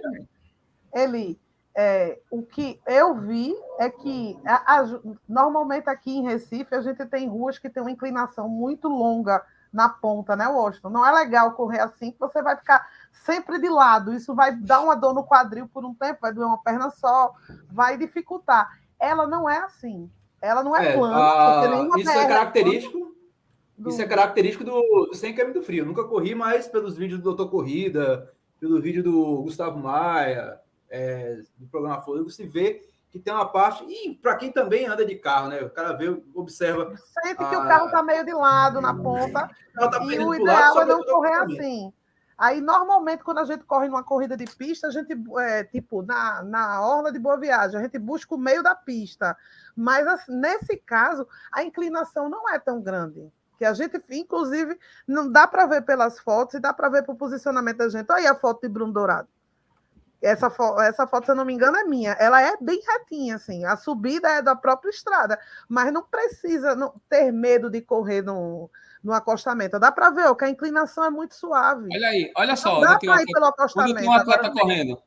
ele, é, o que eu vi é que a, a, normalmente aqui em Recife a gente tem ruas que tem uma inclinação muito longa na ponta, né, Washington? Não é legal correr assim, que você vai ficar sempre de lado. Isso vai dar uma dor no quadril por um tempo, vai doer uma perna só, vai dificultar. Ela não é assim. Ela não é, é plana. A... Isso é característico. Do... Isso é característico do, do 100 km do frio. Eu nunca corri mais pelos vídeos do Doutor Corrida, pelo vídeo do Gustavo Maia, é, do programa Fôlego, se vê que tem uma parte. E para quem também anda de carro, né? O cara vê, observa. Sente a... que o carro está meio de lado na ponta. Tá e o ideal é não correr assim. Aí, normalmente, quando a gente corre numa corrida de pista, a gente, é, tipo, na, na orla de Boa Viagem, a gente busca o meio da pista. Mas, assim, nesse caso, a inclinação não é tão grande. Que a gente, inclusive, não dá para ver pelas fotos e dá para ver pelo posicionamento da gente. Olha aí a foto de Bruno Dourado. Essa, fo essa foto, se eu não me engano, é minha. Ela é bem retinha, assim. A subida é da própria estrada, mas não precisa não, ter medo de correr no, no acostamento. Dá para ver ó, que a inclinação é muito suave. Olha aí, olha só. Não dá para ir pelo acostamento. Tem um atleta correndo.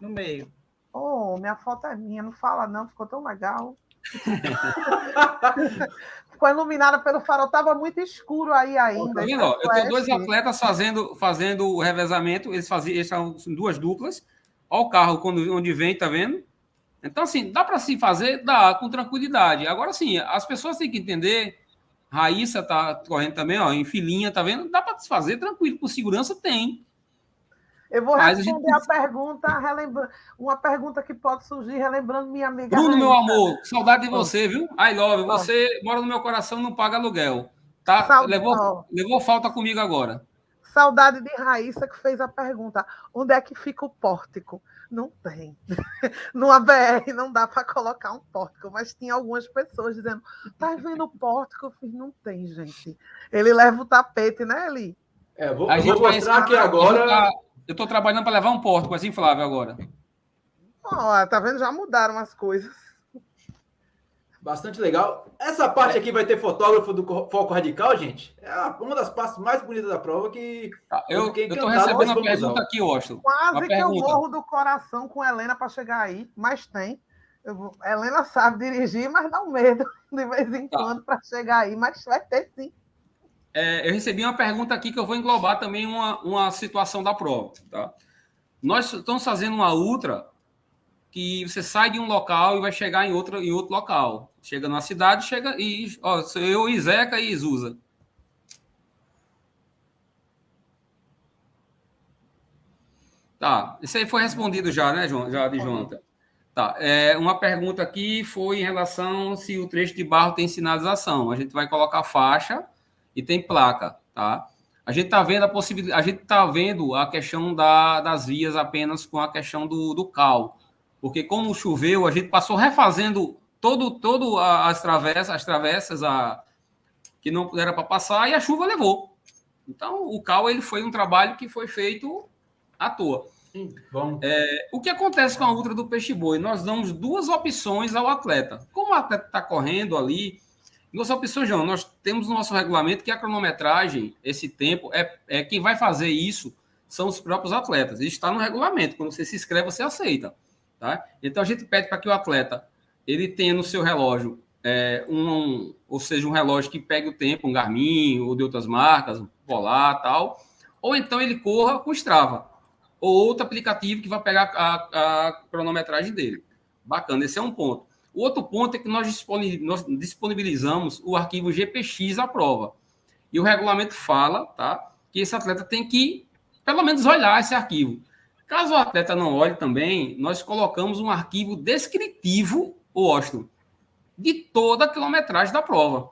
No meio. Oh, minha foto é minha. Não fala, não. Ficou tão legal. Ficou iluminada pelo farol. Estava muito escuro aí ainda. Tá vendo? Eu tenho dois atletas fazendo, fazendo o revezamento. Eles faziam eles são duas duplas. Olha o carro quando, onde vem, tá vendo? Então, assim, dá para se fazer? Dá, com tranquilidade. Agora, sim, as pessoas têm que entender. Raíssa tá correndo também, ó, em filinha, tá vendo? Dá para se fazer tranquilo, por segurança tem. Eu vou Mas responder a, gente... a pergunta, relembrando, uma pergunta que pode surgir, relembrando minha amiga. Bruno, meu amor, saudade de você, viu? I love. Você mora no meu coração, não paga aluguel. Tá? Levou, levou falta comigo agora. Saudade de Raíssa que fez a pergunta: onde é que fica o pórtico? Não tem. No ABR não dá para colocar um pórtico, mas tinha algumas pessoas dizendo: tá vendo o pórtico? Eu fiz, não tem, gente. Ele leva o tapete, né, Eli? É, vou, a gente vou mostrar aqui agora. Eu estou trabalhando para levar um pórtico assim, Flávio, agora. Ó, tá vendo? Já mudaram as coisas. Bastante legal. Essa parte aqui vai ter fotógrafo do Foco Radical, gente. É uma das partes mais bonitas da prova que. Ah, eu, estou recebendo uma pergunta aqui, Washington. Quase que eu morro do coração com Helena para chegar aí, mas tem. Eu, Helena sabe dirigir, mas dá um medo de vez em tá. quando para chegar aí, mas vai ter sim. é, eu recebi uma pergunta aqui que eu vou englobar também uma, uma situação da prova. Tá? Nós estamos fazendo uma ultra que você sai de um local e vai chegar em outro, em outro local. Chega numa cidade, chega e. Ó, sou eu, Izeca e Izusa. Tá, isso aí foi respondido já, né, João? Já de Jonathan. Tá, é, uma pergunta aqui foi em relação se o trecho de barro tem sinalização. A gente vai colocar faixa e tem placa, tá? A gente está vendo a possibilidade, a gente está vendo a questão da, das vias apenas com a questão do, do cal, porque como choveu, a gente passou refazendo todo, todo as travessas, as travessas a, que não era para passar e a chuva levou. Então o cal ele foi um trabalho que foi feito à toa. Bom. É, o que acontece com a ultra do peixe boi? Nós damos duas opções ao atleta. Como o atleta está correndo ali, duas opções, João. Nós temos no nosso regulamento que a cronometragem, esse tempo, é, é quem vai fazer isso são os próprios atletas. Isso está no regulamento. Quando você se inscreve, você aceita. Tá? Então a gente pede para que o atleta ele tenha no seu relógio é, um, ou seja, um relógio que pegue o tempo, um Garmin ou de outras marcas, um Polar, tal, ou então ele corra com Strava ou outro aplicativo que vai pegar a, a cronometragem dele. Bacana, esse é um ponto. O outro ponto é que nós disponibilizamos o arquivo GPX à prova. E o regulamento fala tá, que esse atleta tem que, pelo menos, olhar esse arquivo. Caso o atleta não olhe também, nós colocamos um arquivo descritivo, o Austin, de toda a quilometragem da prova.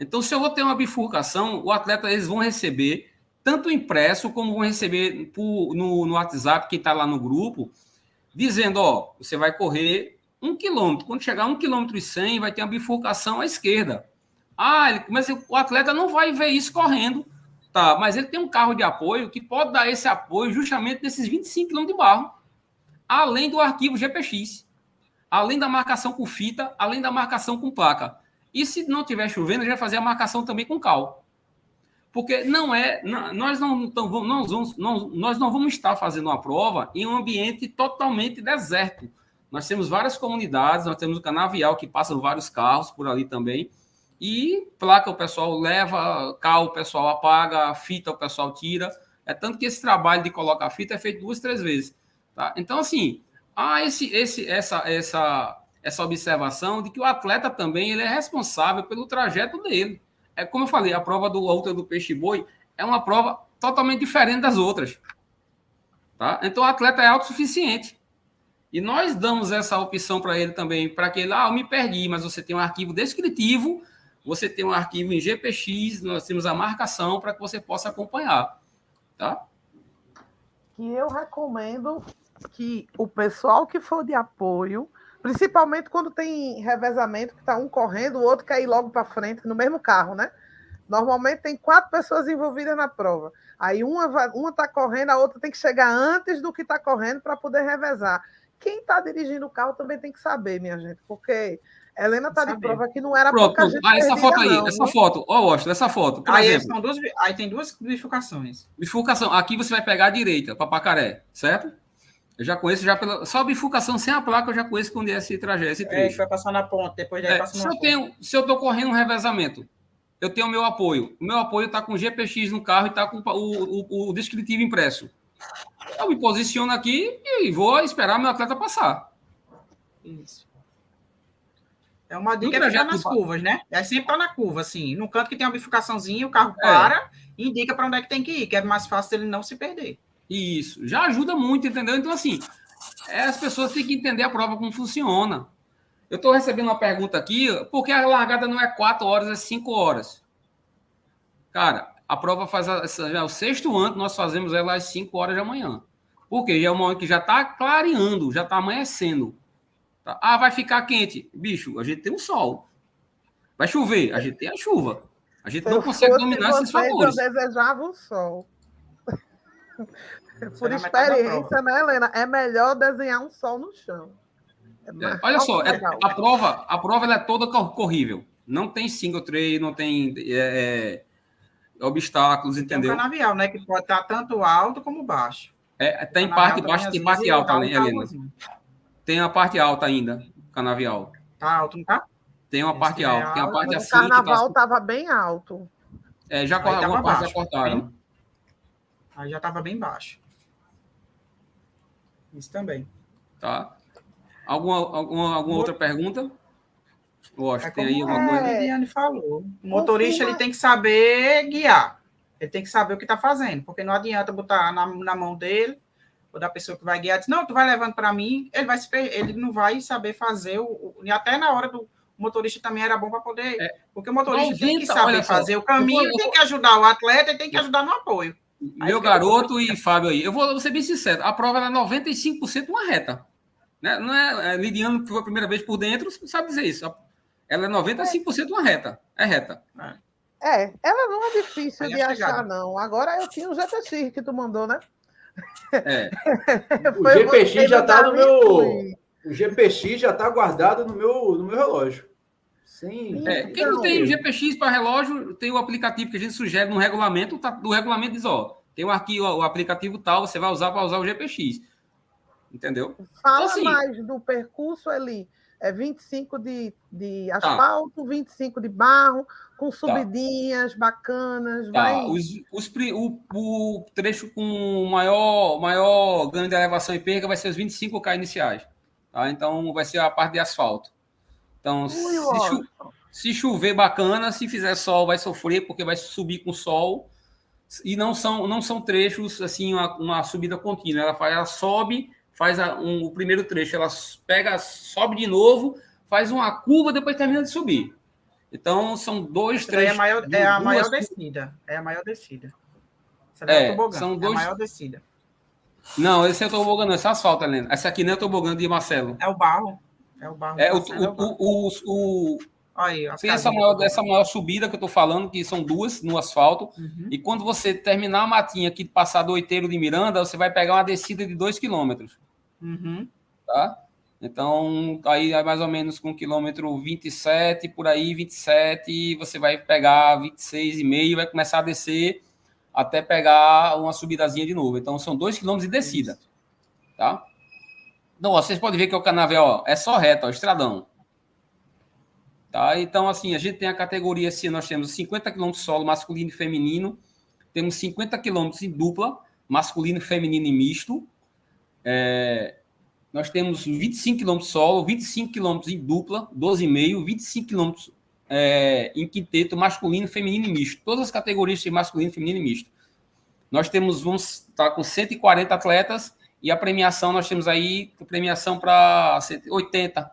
Então, se eu vou ter uma bifurcação, o atleta eles vão receber tanto impresso como vão receber por, no, no WhatsApp, quem está lá no grupo, dizendo, ó, você vai correr um quilômetro. Quando chegar a um quilômetro e cem, vai ter uma bifurcação à esquerda. Ah, ele, mas o atleta não vai ver isso correndo, tá? Mas ele tem um carro de apoio que pode dar esse apoio justamente nesses 25 quilômetros de barro, além do arquivo GPX, além da marcação com fita, além da marcação com placa. E se não tiver chovendo, já fazer a marcação também com cal porque não é, nós não, não, vamos, não, nós não vamos estar fazendo uma prova em um ambiente totalmente deserto. Nós temos várias comunidades, nós temos o canavial que passam vários carros por ali também, e placa o pessoal leva, carro o pessoal apaga, fita o pessoal tira. É tanto que esse trabalho de colocar fita é feito duas, três vezes. Tá? Então, assim, há esse, esse, essa, essa, essa observação de que o atleta também ele é responsável pelo trajeto dele é como eu falei, a prova do outra do peixe boi é uma prova totalmente diferente das outras. Tá? Então o atleta é autossuficiente. E nós damos essa opção para ele também, para que ele, ah, eu me perdi, mas você tem um arquivo descritivo, você tem um arquivo em GPX, nós temos a marcação para que você possa acompanhar. Tá? Que eu recomendo que o pessoal que for de apoio Principalmente quando tem revezamento, que está um correndo, o outro quer ir logo para frente, no mesmo carro, né? Normalmente tem quatro pessoas envolvidas na prova. Aí uma uma está correndo, a outra tem que chegar antes do que está correndo para poder revezar. Quem está dirigindo o carro também tem que saber, minha gente, porque Helena está de prova que não era Pronto, pouca gente ah, essa foto aí, não, essa foto, ó, oh, Washington, essa foto, por aí, exemplo. Duas, aí tem duas bifurcações. Bifurcação, aqui você vai pegar a direita, para Pacaré, certo? Eu já conheço já pela. Só a bifurcação sem a placa, eu já conheço quando é esse trajeto, esse trecho. É, que vai passar na ponta, depois daí é, passa se eu tenho, Se eu estou correndo um revezamento, eu tenho o meu apoio. O meu apoio está com GPX no carro e está com o, o, o, descritivo impresso. Eu me posiciono aqui e vou esperar meu atleta passar. Isso. É uma dica é ficar nas curvas, né? É sempre estar na curva, assim. No canto que tem uma bifurcaçãozinha, o carro é. para e indica para onde é que tem que ir, que é mais fácil ele não se perder. Isso, já ajuda muito, entendeu? Então, assim, é, as pessoas têm que entender a prova como funciona. Eu estou recebendo uma pergunta aqui, porque a largada não é quatro horas, é cinco horas. Cara, a prova faz já é o sexto ano, nós fazemos ela às 5 horas da manhã. Por quê? Já é uma hora que já está clareando, já está amanhecendo. Tá? Ah, vai ficar quente. Bicho, a gente tem o sol. Vai chover, a gente tem a chuva. A gente não consegue dominar esses fatores. Eu desejava o sol. Por experiência, né, Helena? É melhor desenhar um sol no chão. É é, olha só, é, a prova, a prova é toda corrível. Não tem single tray, não tem é, é obstáculos, entendeu? Tem um canavial, né? Que pode estar tanto alto como baixo. É, tem parte baixa, tem parte alta, né, Helena? Tem a parte alta ainda, canavial. Tá alto, não tá? Tem uma parte alta, tem a parte assim. O carnaval estava tá... bem alto. É, já Aí alguma tava parte já cortaram. bem- Aí já estava bem baixo. Isso também. Tá? Alguma, alguma, alguma outra pergunta? Gosto, É tem aí alguma coisa? É. Falou. O motorista ele tem que saber guiar. Ele tem que saber o que está fazendo, porque não adianta botar na, na mão dele ou da pessoa que vai guiar, diz, não, tu vai levando para mim, ele vai ele não vai saber fazer o, e até na hora do o motorista também era bom para poder, porque o motorista tem que 90, saber olha só, fazer o caminho, vou- tem que ajudar o atleta e tem que ajudar no apoio. Meu garoto e Fábio aí, eu vou, vou ser bem sincero, a prova era 95% uma reta. Né? Não é, é Lidiano, que foi a primeira vez por dentro, sabe dizer isso. Ela é 95% uma reta. É reta. É, ela não é difícil Aí de achar, não. Agora eu tinha o GTX que tu mandou, né? É. O GPX já tá mandar no meu. O GPX já tá guardado no meu, no meu relógio. Sim. É, quem não Então, tem GPX para relógio, tem o aplicativo que a gente sugere no regulamento, tá, do regulamento diz, ó, tem um arquivo, o aplicativo tal, você vai usar para usar o GPX. Entendeu? Fala assim- mais do percurso ali. É 25 de, de Tá. asfalto, 25 de barro, com subidinhas bacanas. Tá, vai... os, os o, o trecho com maior, maior ganho de elevação e perda vai ser os 25K iniciais. Tá? Então, vai ser a parte de asfalto. Então, Ui, se, chu- se chover bacana, se fizer sol, vai sofrer, porque vai subir com sol. E não são, não são trechos, assim, uma, uma subida contínua. Ela, faz, ela sobe, faz a- um- o primeiro trecho, ela pega, sobe de novo, faz uma curva, depois termina de subir. Então, são dois Essa daí é a maior, é a duas maior descida. É a maior descida. Essa É, é, o são é dois- a maior descida. Não, esse é o tobogã, não, esse é asfalto, Helena. Essa aqui não é tobogã de Marcelo. É o barro. É o barro. É o, Marcelo, é o o, o, o- Olha aí, tem essa maior, essa maior subida que eu tô falando, que são duas no asfalto. Uhum. E quando você terminar a matinha aqui, passar do Oiteiro de Miranda, você vai pegar uma descida de 2 quilômetros, Uhum. tá? Então, aí é mais ou menos com quilômetro 27, por aí, 27, você vai pegar 26,5 e vai começar a descer até pegar uma subidazinha de novo. Então, são 2 quilômetros de descida, tá? Então, ó, vocês podem ver que o canavial ó, é só reto, ó, estradão. Tá? Então, assim, a gente tem a categoria, assim, nós temos 50 km solo masculino e feminino, temos 50 km em dupla, masculino, feminino e misto. É, nós temos 25 km solo, 25 km em dupla, 12,5, 25 km é, em quinteto, masculino, feminino e misto. Todas as categorias de masculino, feminino e misto. Nós temos, vamos estar com 140 atletas e a premiação, nós temos aí premiação para 80.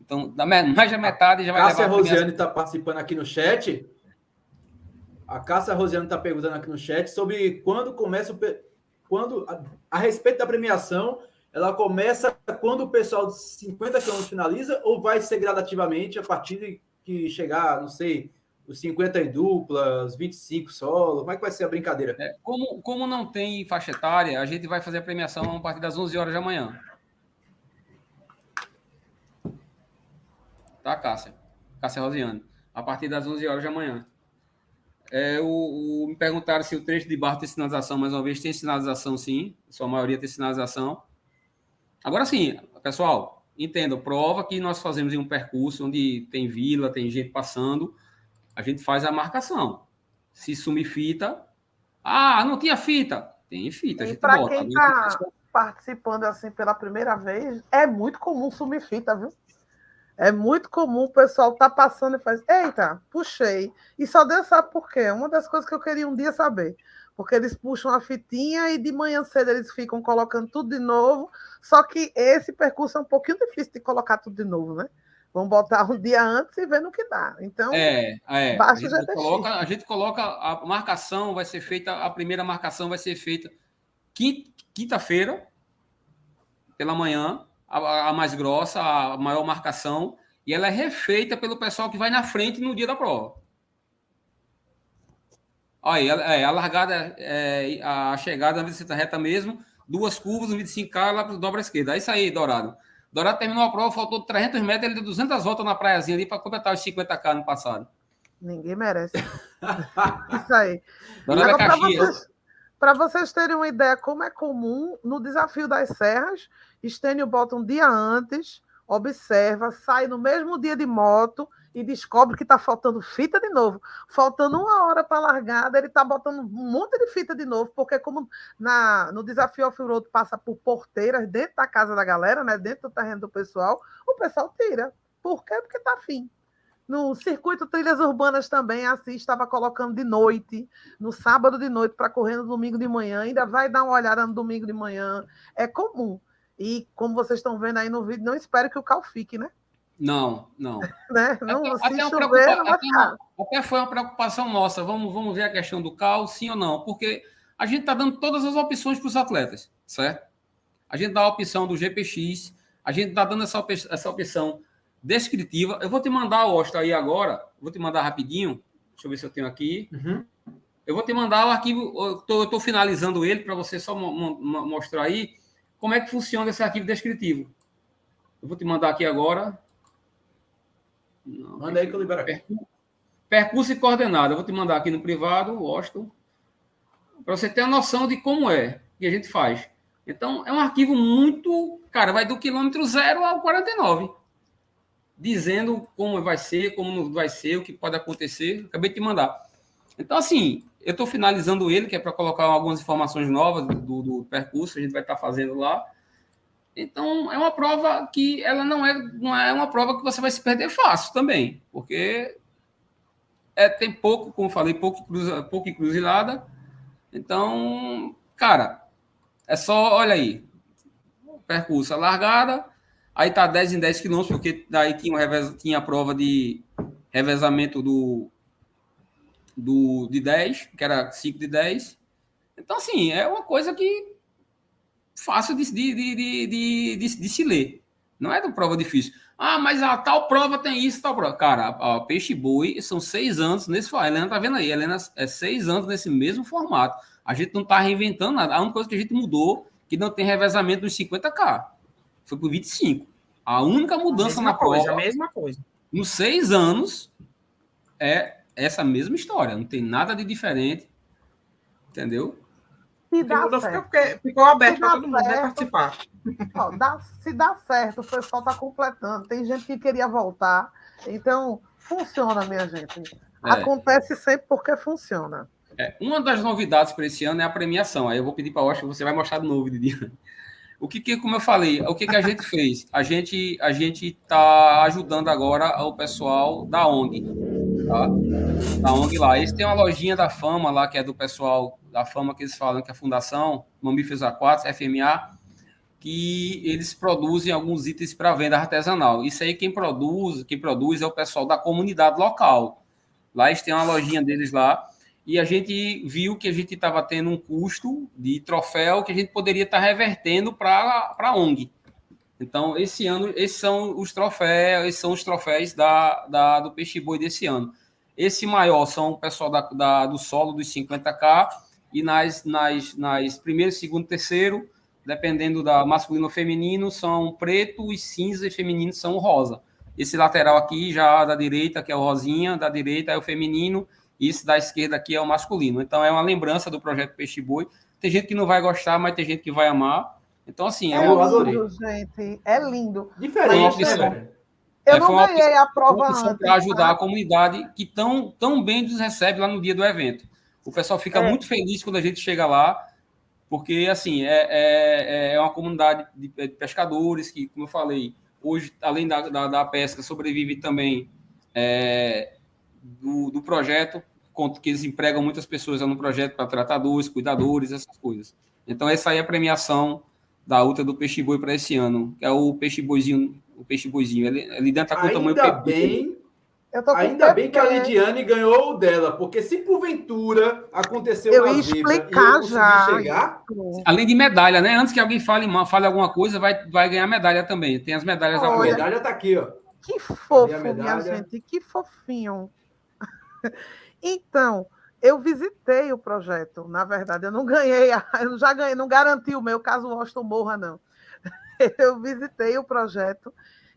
Então, mais da metade já vai Cássia levar a. Rosiane está participando aqui no chat. A Cássia Rosiane está perguntando aqui no chat sobre quando começa o. Quando, a, a respeito da premiação, ela começa quando o pessoal de 50 km finaliza ou vai ser gradativamente a partir de que chegar, não sei, os 50 em dupla, os 25 solo? Como é que vai ser a brincadeira? É, como, como não tem faixa etária, a gente vai fazer a premiação a partir das 11 horas da manhã. Tá, Cássia? Cássia Rosiane. A partir das 11 horas da manhã. É, o, o- me perguntaram se o trecho de barro tem sinalização. Mais uma vez, tem sinalização, sim. Sua maioria tem sinalização. Agora sim, pessoal, entendam. Prova que nós fazemos em um percurso onde tem vila, tem gente passando. A gente faz a marcação. Se sumir fita, ah, não tinha fita. Tem fita, a E gente para bota. quem está participando assim pela primeira vez, é muito comum sumir fita, viu? É muito comum o pessoal tá passando e faz, eita, puxei. E só Deus sabe por quê. Uma das coisas que eu queria um dia saber. Porque eles puxam a fitinha e de manhã cedo eles ficam colocando tudo de novo. Só que esse percurso é um pouquinho difícil de colocar tudo de novo, né? Vamos botar um dia antes e ver no que dá. Então, É, é. A Baixa gente, coloca, a gente coloca a marcação, vai ser feita, a primeira marcação vai ser feita quin- quinta-feira, pela manhã, a, a mais grossa, a maior marcação, e ela é refeita pelo pessoal que vai na frente no dia da prova. Aí, é, a largada, é, a chegada na bicicleta reta mesmo, duas curvas, um 25K lá para dobra esquerda. É isso aí, Dourado. Dourado terminou a prova, faltou 300 metros, ele deu 200 voltas na praiazinha ali para completar os 50K no passado. ninguém merece. Isso aí. Dourado é Agora, para Caxias. vocês, vocês terem uma ideia como é comum, no desafio das serras, Estênio bota um dia antes observa, sai no mesmo dia de moto e descobre que está faltando fita de novo. Faltando uma hora para a largada, ele está botando um monte de fita de novo, porque como na, no desafio off-road passa por porteiras dentro da casa da galera, né, dentro do terreno do pessoal, o pessoal tira. Por quê? Porque está afim. No circuito Trilhas Urbanas também, assim, estava colocando de noite, no sábado de noite, para correr no domingo de manhã, ainda vai dar uma olhada no domingo de manhã. É comum. E como vocês estão vendo aí no vídeo, não espero que o cal fique, né? Não, não. né? não até, até, chover, até, uma, até, foi uma preocupação nossa. Vamos, vamos ver a questão do cal, sim ou não. Porque a gente está dando todas as opções para os atletas, certo? A gente dá a opção do GPX, a gente está dando essa, essa opção descritiva. Eu vou te mandar, Osta, aí agora. Vou te mandar rapidinho. Deixa eu ver se eu tenho aqui. Uhum. Eu vou te mandar o arquivo. Eu estou finalizando ele para você só mostrar aí como é que funciona esse arquivo descritivo. Eu vou te mandar aqui agora. Não, Manda aí que eu libero aqui. Percurso e coordenada. Eu vou te mandar aqui no privado, Washington, para você ter a noção de como é que a gente faz. Então, é um arquivo muito. Cara, vai do quilômetro zero ao 49. Dizendo como vai ser, como não vai ser, o que pode acontecer. Acabei de te mandar. Então, assim, eu estou finalizando ele, que é para colocar algumas informações novas do, do, percurso, a gente vai estar tá fazendo lá. Então, é uma prova que ela não é, não é uma prova que você vai se perder fácil também, porque é, tem pouco, como falei, pouco, cruza, pouco encruzilhada. Então, cara, é só, olha aí, percurso, largada, aí tá 10 em 10 quilômetros, porque daí tinha, revés, tinha a prova de revezamento do, do, de 10, que era 5 de 10. Então, assim, é uma coisa que fácil de, de, de, de, se ler. Não é uma prova difícil. Ah, mas a tal prova tem isso, tal prova. Cara, a, Peixe Boi são seis anos nesse. A Helena tá vendo aí. Helena é seis anos nesse mesmo formato. A gente não tá reinventando nada. A única coisa que a gente mudou que não tem revezamento dos 50K. Foi por 25. A única mudança a na coisa, prova. A mesma coisa. Nos seis anos é essa mesma história, não tem nada de diferente, entendeu? Se dá certo. Ficou, ficou aberto para todo mundo né, participar. Ó, dá, se dá certo, o pessoal está completando. Tem gente que queria voltar. Então, funciona, minha gente. É. Acontece sempre porque funciona. É, uma das novidades para esse ano é a premiação. Aí eu vou pedir para o Oscar, você vai mostrar de novo, Didi. O que, que, como eu falei, o que, que a gente fez? A gente a gente está ajudando agora o pessoal da ONG tá? ONG lá. Eles têm uma lojinha da fama lá, que é do pessoal da fama que eles falam, que é a Fundação Mamíferos Aquáticos, FMA, que eles produzem alguns itens para venda artesanal. Isso aí quem produz, quem produz é o pessoal da comunidade local. Lá eles têm uma lojinha deles lá. E a gente viu que a gente estava tendo um custo de troféu que a gente poderia estar tá revertendo para a ONG. Então, esse ano, esses são os troféus, esses são os troféus da, da, do Peixe Boi desse ano. Esse maior são o pessoal da, da, do solo dos 50K, e nas, nas, nas primeiro, segundo, terceiro, dependendo da masculino ou feminino, são preto e cinza, e feminino são rosa. Esse lateral aqui, já da direita, que é o rosinha, da direita é o feminino, e esse da esquerda aqui é o masculino. Então, é uma lembrança do projeto Peixe Boi. Tem gente que não vai gostar, mas tem gente que vai amar. Então, assim, é, é uma lindo, gente. É lindo. Diferente, né? Eu é, não ganhei a prova antes. Para ajudar a comunidade que tão, tão bem nos recebe lá no dia do evento. O pessoal fica é. muito feliz quando a gente chega lá, porque, assim, é, é, é uma comunidade de pescadores que, como eu falei, hoje, além da, da, da pesca, sobrevive também é, do, do projeto, que eles empregam muitas pessoas no projeto para tratadores, cuidadores, essas coisas. Então, essa aí é a premiação da outra do peixe boi para esse ano, que é o peixe boizinho, o peixe boizinho. Ele, ele dentro tá com ainda o tamanho bem, Ainda bem que a Lidiane ganhou o dela, porque se porventura aconteceu eu uma explicar eu já. Chegar... Além de medalha, né? Antes que alguém fale, fale alguma coisa, vai, vai ganhar medalha também. Tem as medalhas A medalha está aqui, ó. Que fofo, minha gente, que fofinho. então, eu visitei o projeto, na verdade, eu não ganhei, eu já ganhei, não garanti o meu, caso o Washington morra, não. Eu visitei o projeto,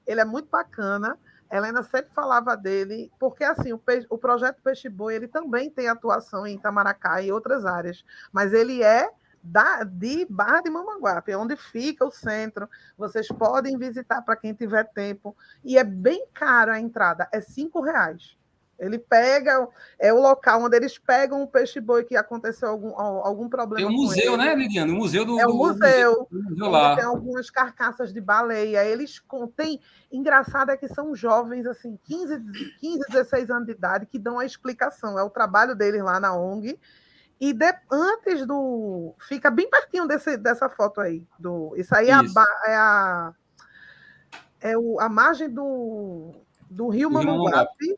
ele é muito bacana. Helena sempre falava dele, porque assim, o, peixe, o projeto Peixe Boi, ele também tem atuação em Itamaracá e outras áreas, mas ele é da, de Barra de Mamanguape, onde fica o centro. Vocês podem visitar para quem tiver tempo. E é bem caro a entrada, é cinco reais. Ele pega, é o local onde eles pegam o peixe-boi que aconteceu algum, algum problema. Tem um museu, né, Lidiane? O museu do. É o museu. Do museu lá. Tem algumas carcaças de baleia. Eles contêm. Engraçado é que são jovens, assim, 15, 15, 16 anos de idade, que dão a explicação. É o trabalho deles lá na ONG. E de, antes do. Fica bem pertinho desse, dessa foto aí. Do, isso aí isso. é a. É a, é o, a margem do, do Rio Mamanguape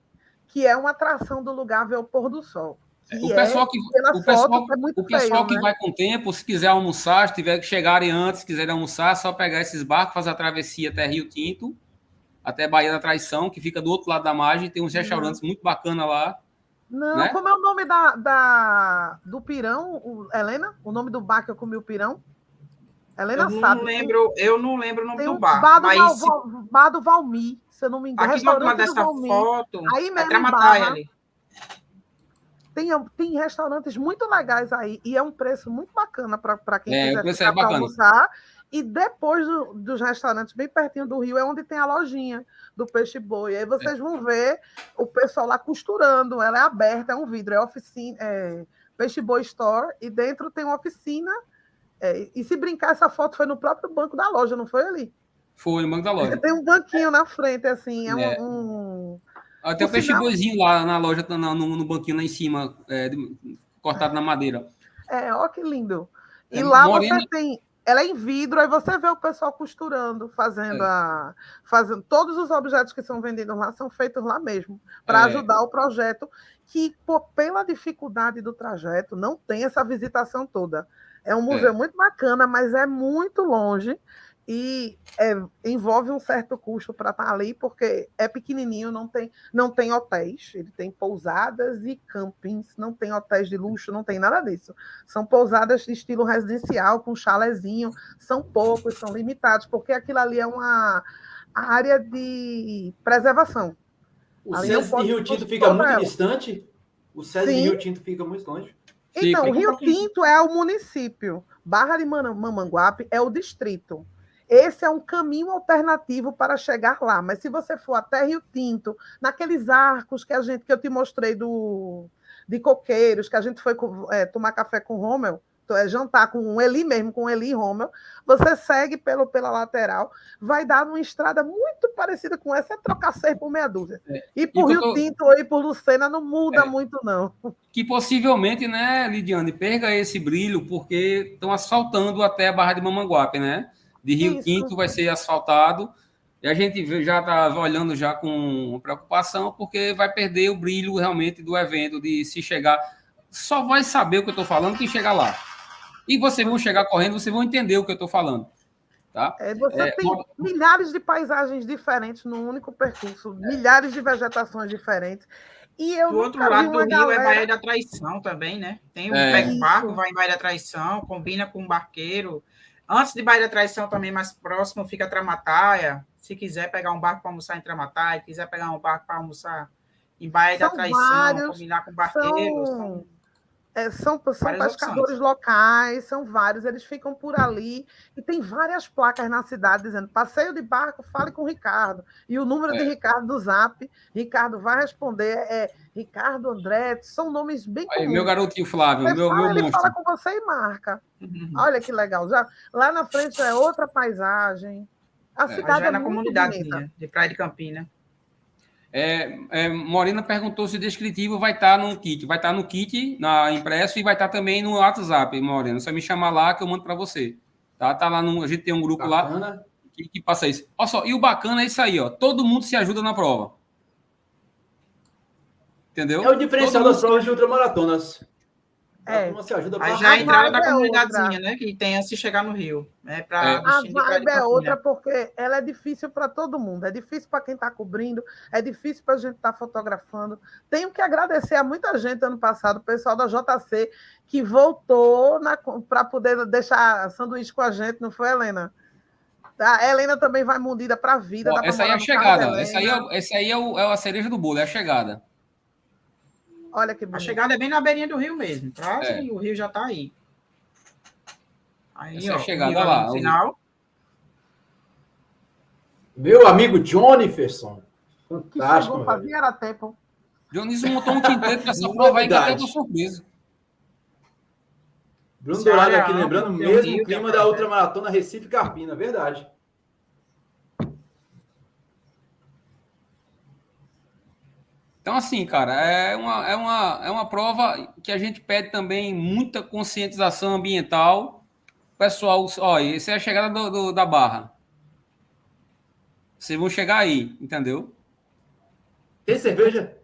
que é uma atração do lugar ver o pôr do sol. É, o pessoal que, o pessoal, é o pessoal feio, que né? vai com tempo, se quiser almoçar, se tiver que chegarem antes, quiserem almoçar, é só pegar esses barcos, fazer a travessia até Rio Tinto, até Bahia da Traição, que fica do outro lado da margem, tem uns restaurantes muito bacanas lá. Não, né? como é o nome da, da, do pirão, o, Helena? O nome do bar que eu comi o pirão? Helena eu sabe. Não lembro, eu não lembro o nome do bar. Bar do, mas... Val, bar do Valmir se eu não me engano. Aqui uma dessa foto, aí é mesmo é ali. Tem, tem restaurantes muito legais aí e é um preço muito bacana para quem é, quiser é almoçar. E depois do, dos restaurantes, bem pertinho do Rio, é onde tem a lojinha do peixe boi. Aí vocês é. vão ver o pessoal lá costurando. Ela é aberta, é um vidro, é oficina, é peixe boi store e dentro tem uma oficina. É, e se brincar, essa foto foi no próprio banco da loja, não foi ali? Foi, no banco da loja. Tem um banquinho na frente, assim, é, é. um... Até o peixe boizinho lá na loja, no, no, banquinho lá em cima, é, cortado na madeira. É, ó que lindo. E é, lá morena... você tem... Ela é em vidro, aí você vê o pessoal costurando, fazendo é. a... Fazendo... Todos os objetos que são vendidos lá são feitos lá mesmo, para é. ajudar o projeto, que, pô, pela dificuldade do trajeto, não tem essa visitação toda. É um museu é. muito bacana, mas é muito longe e é, envolve um certo custo para estar tá ali, porque é pequenininho, não tem, não tem hotéis, ele tem pousadas e campings, não tem hotéis de luxo, não tem nada disso. São pousadas de estilo residencial, com chalezinho, são poucos, são limitados, porque aquilo ali é uma área de preservação. O SESI de Rio Tinto fica muito ela. distante? O SESI de Rio Tinto fica muito longe? Então, fica. Rio Tinto é o município, Barra de Mamanguape é o distrito. Esse é um caminho alternativo para chegar lá. Mas se você for até Rio Tinto, naqueles arcos que a gente que eu te mostrei do de coqueiros, que a gente foi é, tomar café com o Rommel, é, jantar com o Eli mesmo, com o Eli e Rommel, você segue pelo, pela lateral, vai dar uma estrada muito parecida com essa, é trocar seis por meia dúzia. É. E por e Rio tô... Tinto ou por Lucena não muda é. muito, não. Que possivelmente, né, Lidiane, perca esse brilho, porque estão asfaltando até a Barra de Mamanguape, né? De Rio Isso. Quinto vai ser asfaltado. E a gente já está olhando já com preocupação, porque vai perder o brilho realmente do evento, de se chegar. Só vai saber o que eu estou falando quem chegar lá. E vocês vão chegar correndo, vocês vão entender o que eu estou falando. Tá? É, você é, tem uma... milhares de paisagens diferentes no único percurso, é. milhares de vegetações diferentes. E eu do outro lado do rio é galera... é Baía da Traição também, né? Tem o é. um barco, vai em Baía da Traição, combina com um barqueiro. Antes de Baía da Traição, também mais próximo, fica Tramataia. Se quiser pegar um barco para almoçar em Tramataia, quiser pegar um barco para almoçar em Baía são da Traição, vários, combinar com barqueiros. São, é, são, são pescadores opções. locais, são vários, eles ficam por ali. E tem várias placas na cidade dizendo: passeio de barco, fale com o Ricardo. E o número é. de Ricardo do Zap, Ricardo vai responder. É Ricardo André, são nomes bem Aí, Meu garotinho Flávio, Você meu, fala, meu ele monstro. fala com você e marca. Uhum. Olha que legal. Já, lá na frente é outra paisagem. A é, cidade é, é na comunidade de Praia de Campina. É, é, Morena perguntou se o descritivo vai estar no kit. Vai estar no kit, na impresso, e vai estar também no WhatsApp, Morena. Só me chamar lá que eu mando para você. Tá? tá lá no, a gente tem um grupo bacana. lá que, que, passa isso. Olha só, e o bacana é isso aí, ó. Todo mundo se ajuda na prova. Entendeu? É o diferencial Todo das provas de ultramaratonas. É. Se ajuda Aí já entraram na comunidadezinha, né? Que tem a se chegar no Rio. Né, pra é. A vibe é outra porque ela é difícil para todo mundo. É difícil para quem está cobrindo, é difícil para a gente estar tá fotografando. Tenho que agradecer a muita gente ano passado, o pessoal da JC, que voltou para poder deixar sanduíche com a gente, não foi, Helena? A Helena também vai mundida para a vida. essa aí é a chegada. Essa aí, é, essa aí é, o, é a cereja do bolo, é a chegada. Olha que bonito. A chegada é bem na beirinha do rio mesmo, tá? É. E o rio já está aí. Aí, Essa ó, é a chegada lá. No final. Meu amigo Johnny Ferson. Fantástico. Que fazia era tempo. Dionísio montou um quinteto para essa prova aí que até uma surpresa. Bruno Dourado aqui lembrando o mesmo clima da outra maratona Recife Carpina, verdade. Então, assim, cara, é uma, é, uma, é uma prova que a gente pede também muita conscientização ambiental. Pessoal, olha, essa é a chegada do, do, da barra. Vocês vão chegar aí, entendeu? Tem cerveja?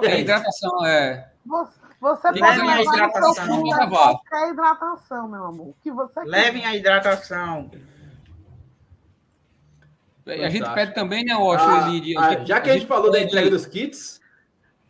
Tem hidratação, é. Você, você Levem a hidratação. Qualquer hidratação, meu amor. Que você Levem a hidratação. A gente pede também, né, Washington? Ah, ah, já que a a gente falou da entrega dos kits,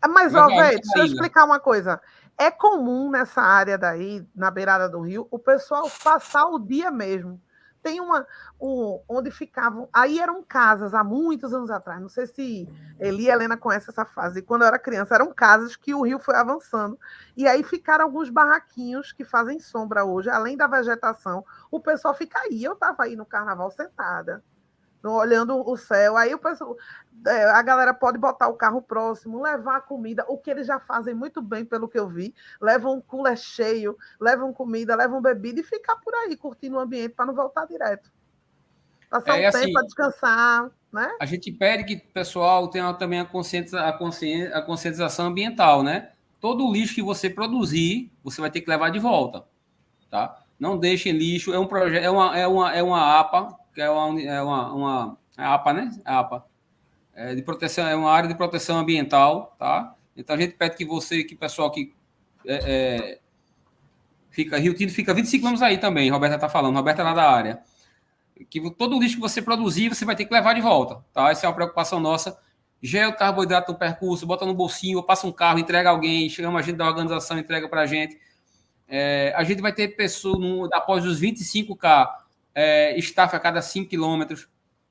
mas, ó, velho, deixa eu explicar uma coisa. É comum nessa área daí, na beirada do rio, o pessoal passar o dia mesmo. Tem uma. Um, onde ficavam. Aí eram casas há muitos anos atrás. Não sei se Eli e Helena conhecem essa fase. Quando eu era criança, eram casas que o rio foi avançando. E aí ficaram alguns barraquinhos que fazem sombra hoje, além da vegetação. O pessoal fica aí. Eu estava aí no carnaval sentada olhando o céu. Aí o pessoal, é, a galera pode botar o carro próximo, levar a comida, o que eles já fazem muito bem, pelo que eu vi. Levam um cooler cheio, levam comida, levam bebida e ficar por aí curtindo o ambiente para não voltar direto. Passar é, um assim, tempo para descansar. Né? A gente pede que o pessoal tenha também a, conscientiza, a, consciência, a conscientização ambiental, né? Todo o lixo que você produzir, você vai ter que levar de volta, tá? Não deixe lixo, é um projeto, é uma, é uma, é uma APA que é uma, é uma, uma é APA, né? É APA. É de proteção, é uma área de proteção ambiental, tá? Então a gente pede que você, que pessoal que é, é, fica, Rio Tinto fica 25 anos aí também, Roberta está falando, Roberta é lá da área. Que todo o lixo que você produzir, você vai ter que levar de volta, tá? Essa é uma preocupação nossa. Gel carboidrato no percurso, bota no bolsinho, passa um carro, entrega alguém, chama a gente da organização, entrega para a gente. É, a gente vai ter pessoas, no, após os 25K, é, staff a cada 5 quilômetros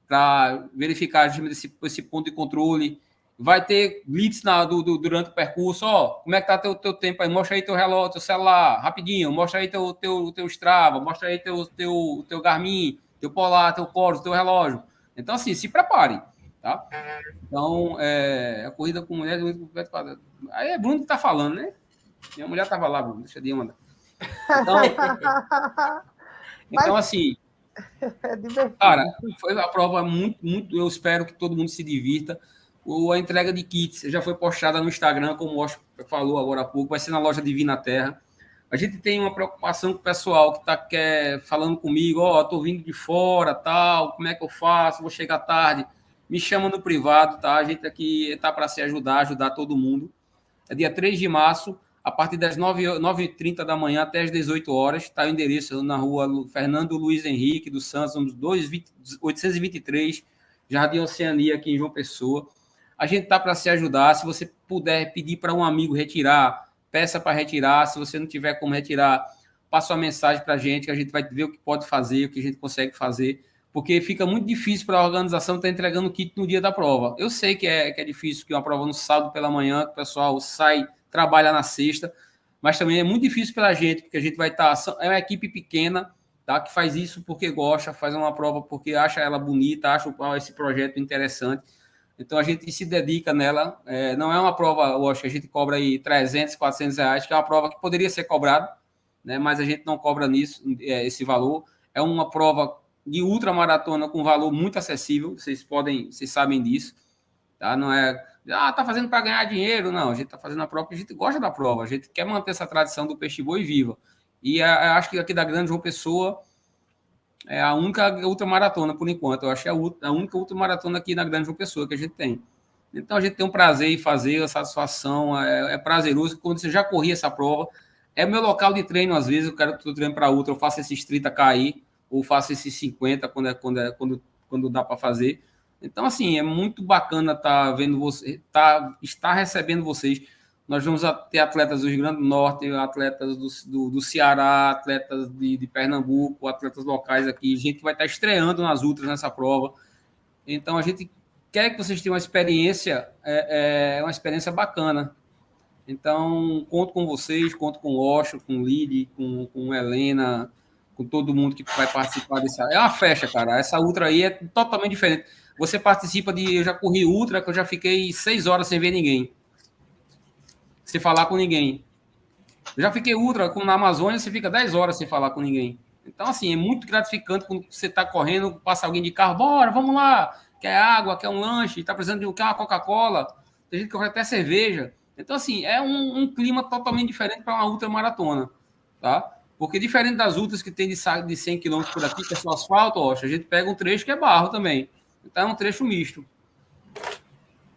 para verificar esse, esse ponto de controle. Vai ter blitz na, do, do, durante o percurso. Ó, como é que tá teu, teu tempo aí? Mostra aí teu relógio, teu celular, rapidinho. Mostra aí teu, teu, teu Strava, mostra aí teu, teu, teu Garmin, teu Polar, teu Coros, teu relógio. Então, assim, se prepare, tá? Então, é, a corrida com mulheres... Aí é Bruno que tá falando, né? Minha mulher tava lá, Bruno. Deixa eu mandar. Então, então assim, É Cara, foi a prova muito, muito. Eu espero que todo mundo se divirta. O, a entrega de kits já foi postada no Instagram, como o Oscar falou agora há pouco, vai ser na loja Divina Terra. A gente tem uma preocupação com o pessoal que está quer, falando comigo, ó, oh, tô vindo de fora, tal, como é que eu faço? Vou chegar tarde. Me chama no privado, tá? A gente aqui está para se ajudar, ajudar todo mundo. É dia 3 de março, a partir das 9h30 da manhã até as 18 horas. Está o endereço na rua Fernando Luiz Henrique dos Santos, 823, Jardim Oceania, aqui em João Pessoa. A gente está para se ajudar. Se você puder pedir para um amigo retirar, peça para retirar. Se você não tiver como retirar, passa uma mensagem para a gente, que a gente vai ver o que pode fazer, o que a gente consegue fazer. Porque fica muito difícil para a organização estar tá entregando o kit no dia da prova. Eu sei que é, que é difícil, que uma prova no sábado pela manhã, o pessoal sai trabalha na sexta, mas também é muito difícil para a gente, porque a gente vai estar. Tá, é uma equipe pequena, tá? Que faz isso porque gosta, faz uma prova porque acha ela bonita, acha esse projeto interessante. Então a gente se dedica nela. É, não é uma prova, que a gente cobra aí 300, 400 reais, que é uma prova que poderia ser cobrada, né? Mas a gente não cobra nisso é, esse valor. É uma prova de ultramaratona com valor muito acessível. Vocês podem, vocês sabem disso, tá? Não é ah, tá fazendo para ganhar dinheiro. Não, a gente tá fazendo a prova a gente gosta da prova, a gente quer manter essa tradição do peixe boi viva. E a, a, acho que aqui da Grande João Pessoa é a única ultramaratona por enquanto. Eu acho que é a, a única ultramaratona aqui na Grande João Pessoa que a gente tem. Então a gente tem um prazer em fazer, a satisfação, é, é prazeroso. Quando você já corria essa prova, é meu local de treino, às vezes, eu quero que eu treino para outra, eu faço esses 30 cair, ou faço esses 50 quando, é, quando, é, quando, quando dá para fazer. Então, assim, é muito bacana estar tá vendo você, tá, estar recebendo vocês. Nós vamos ter atletas do Rio Grande do Norte, atletas do, do, do Ceará, atletas de, de, Pernambuco, atletas locais aqui. A gente vai estar estreando nas ultras nessa prova. Então, a gente quer que vocês tenham uma experiência, é, é uma experiência bacana. Então, conto com vocês, conto com o Osho, com o Lili, com, com Helena, com todo mundo que vai participar dessa. É uma festa, cara. Essa ultra aí é totalmente diferente. Você participa de. Eu já corri ultra, que eu já fiquei seis horas sem ver ninguém. Sem falar com ninguém. Eu já fiquei ultra, como na Amazônia, você fica 10 horas sem falar com ninguém. Então, assim, é muito gratificante quando você está correndo, passa alguém de carro, bora, vamos lá, quer água, quer um lanche, está precisando de um carro, Coca-Cola, tem gente que corre até cerveja. Então, assim, é um, um clima totalmente diferente para uma ultramaratona, tá? Porque diferente das ultras que tem de, de 100 km por aqui, que é só asfalto, ó, a gente pega um trecho que é barro também. Então, é um trecho misto.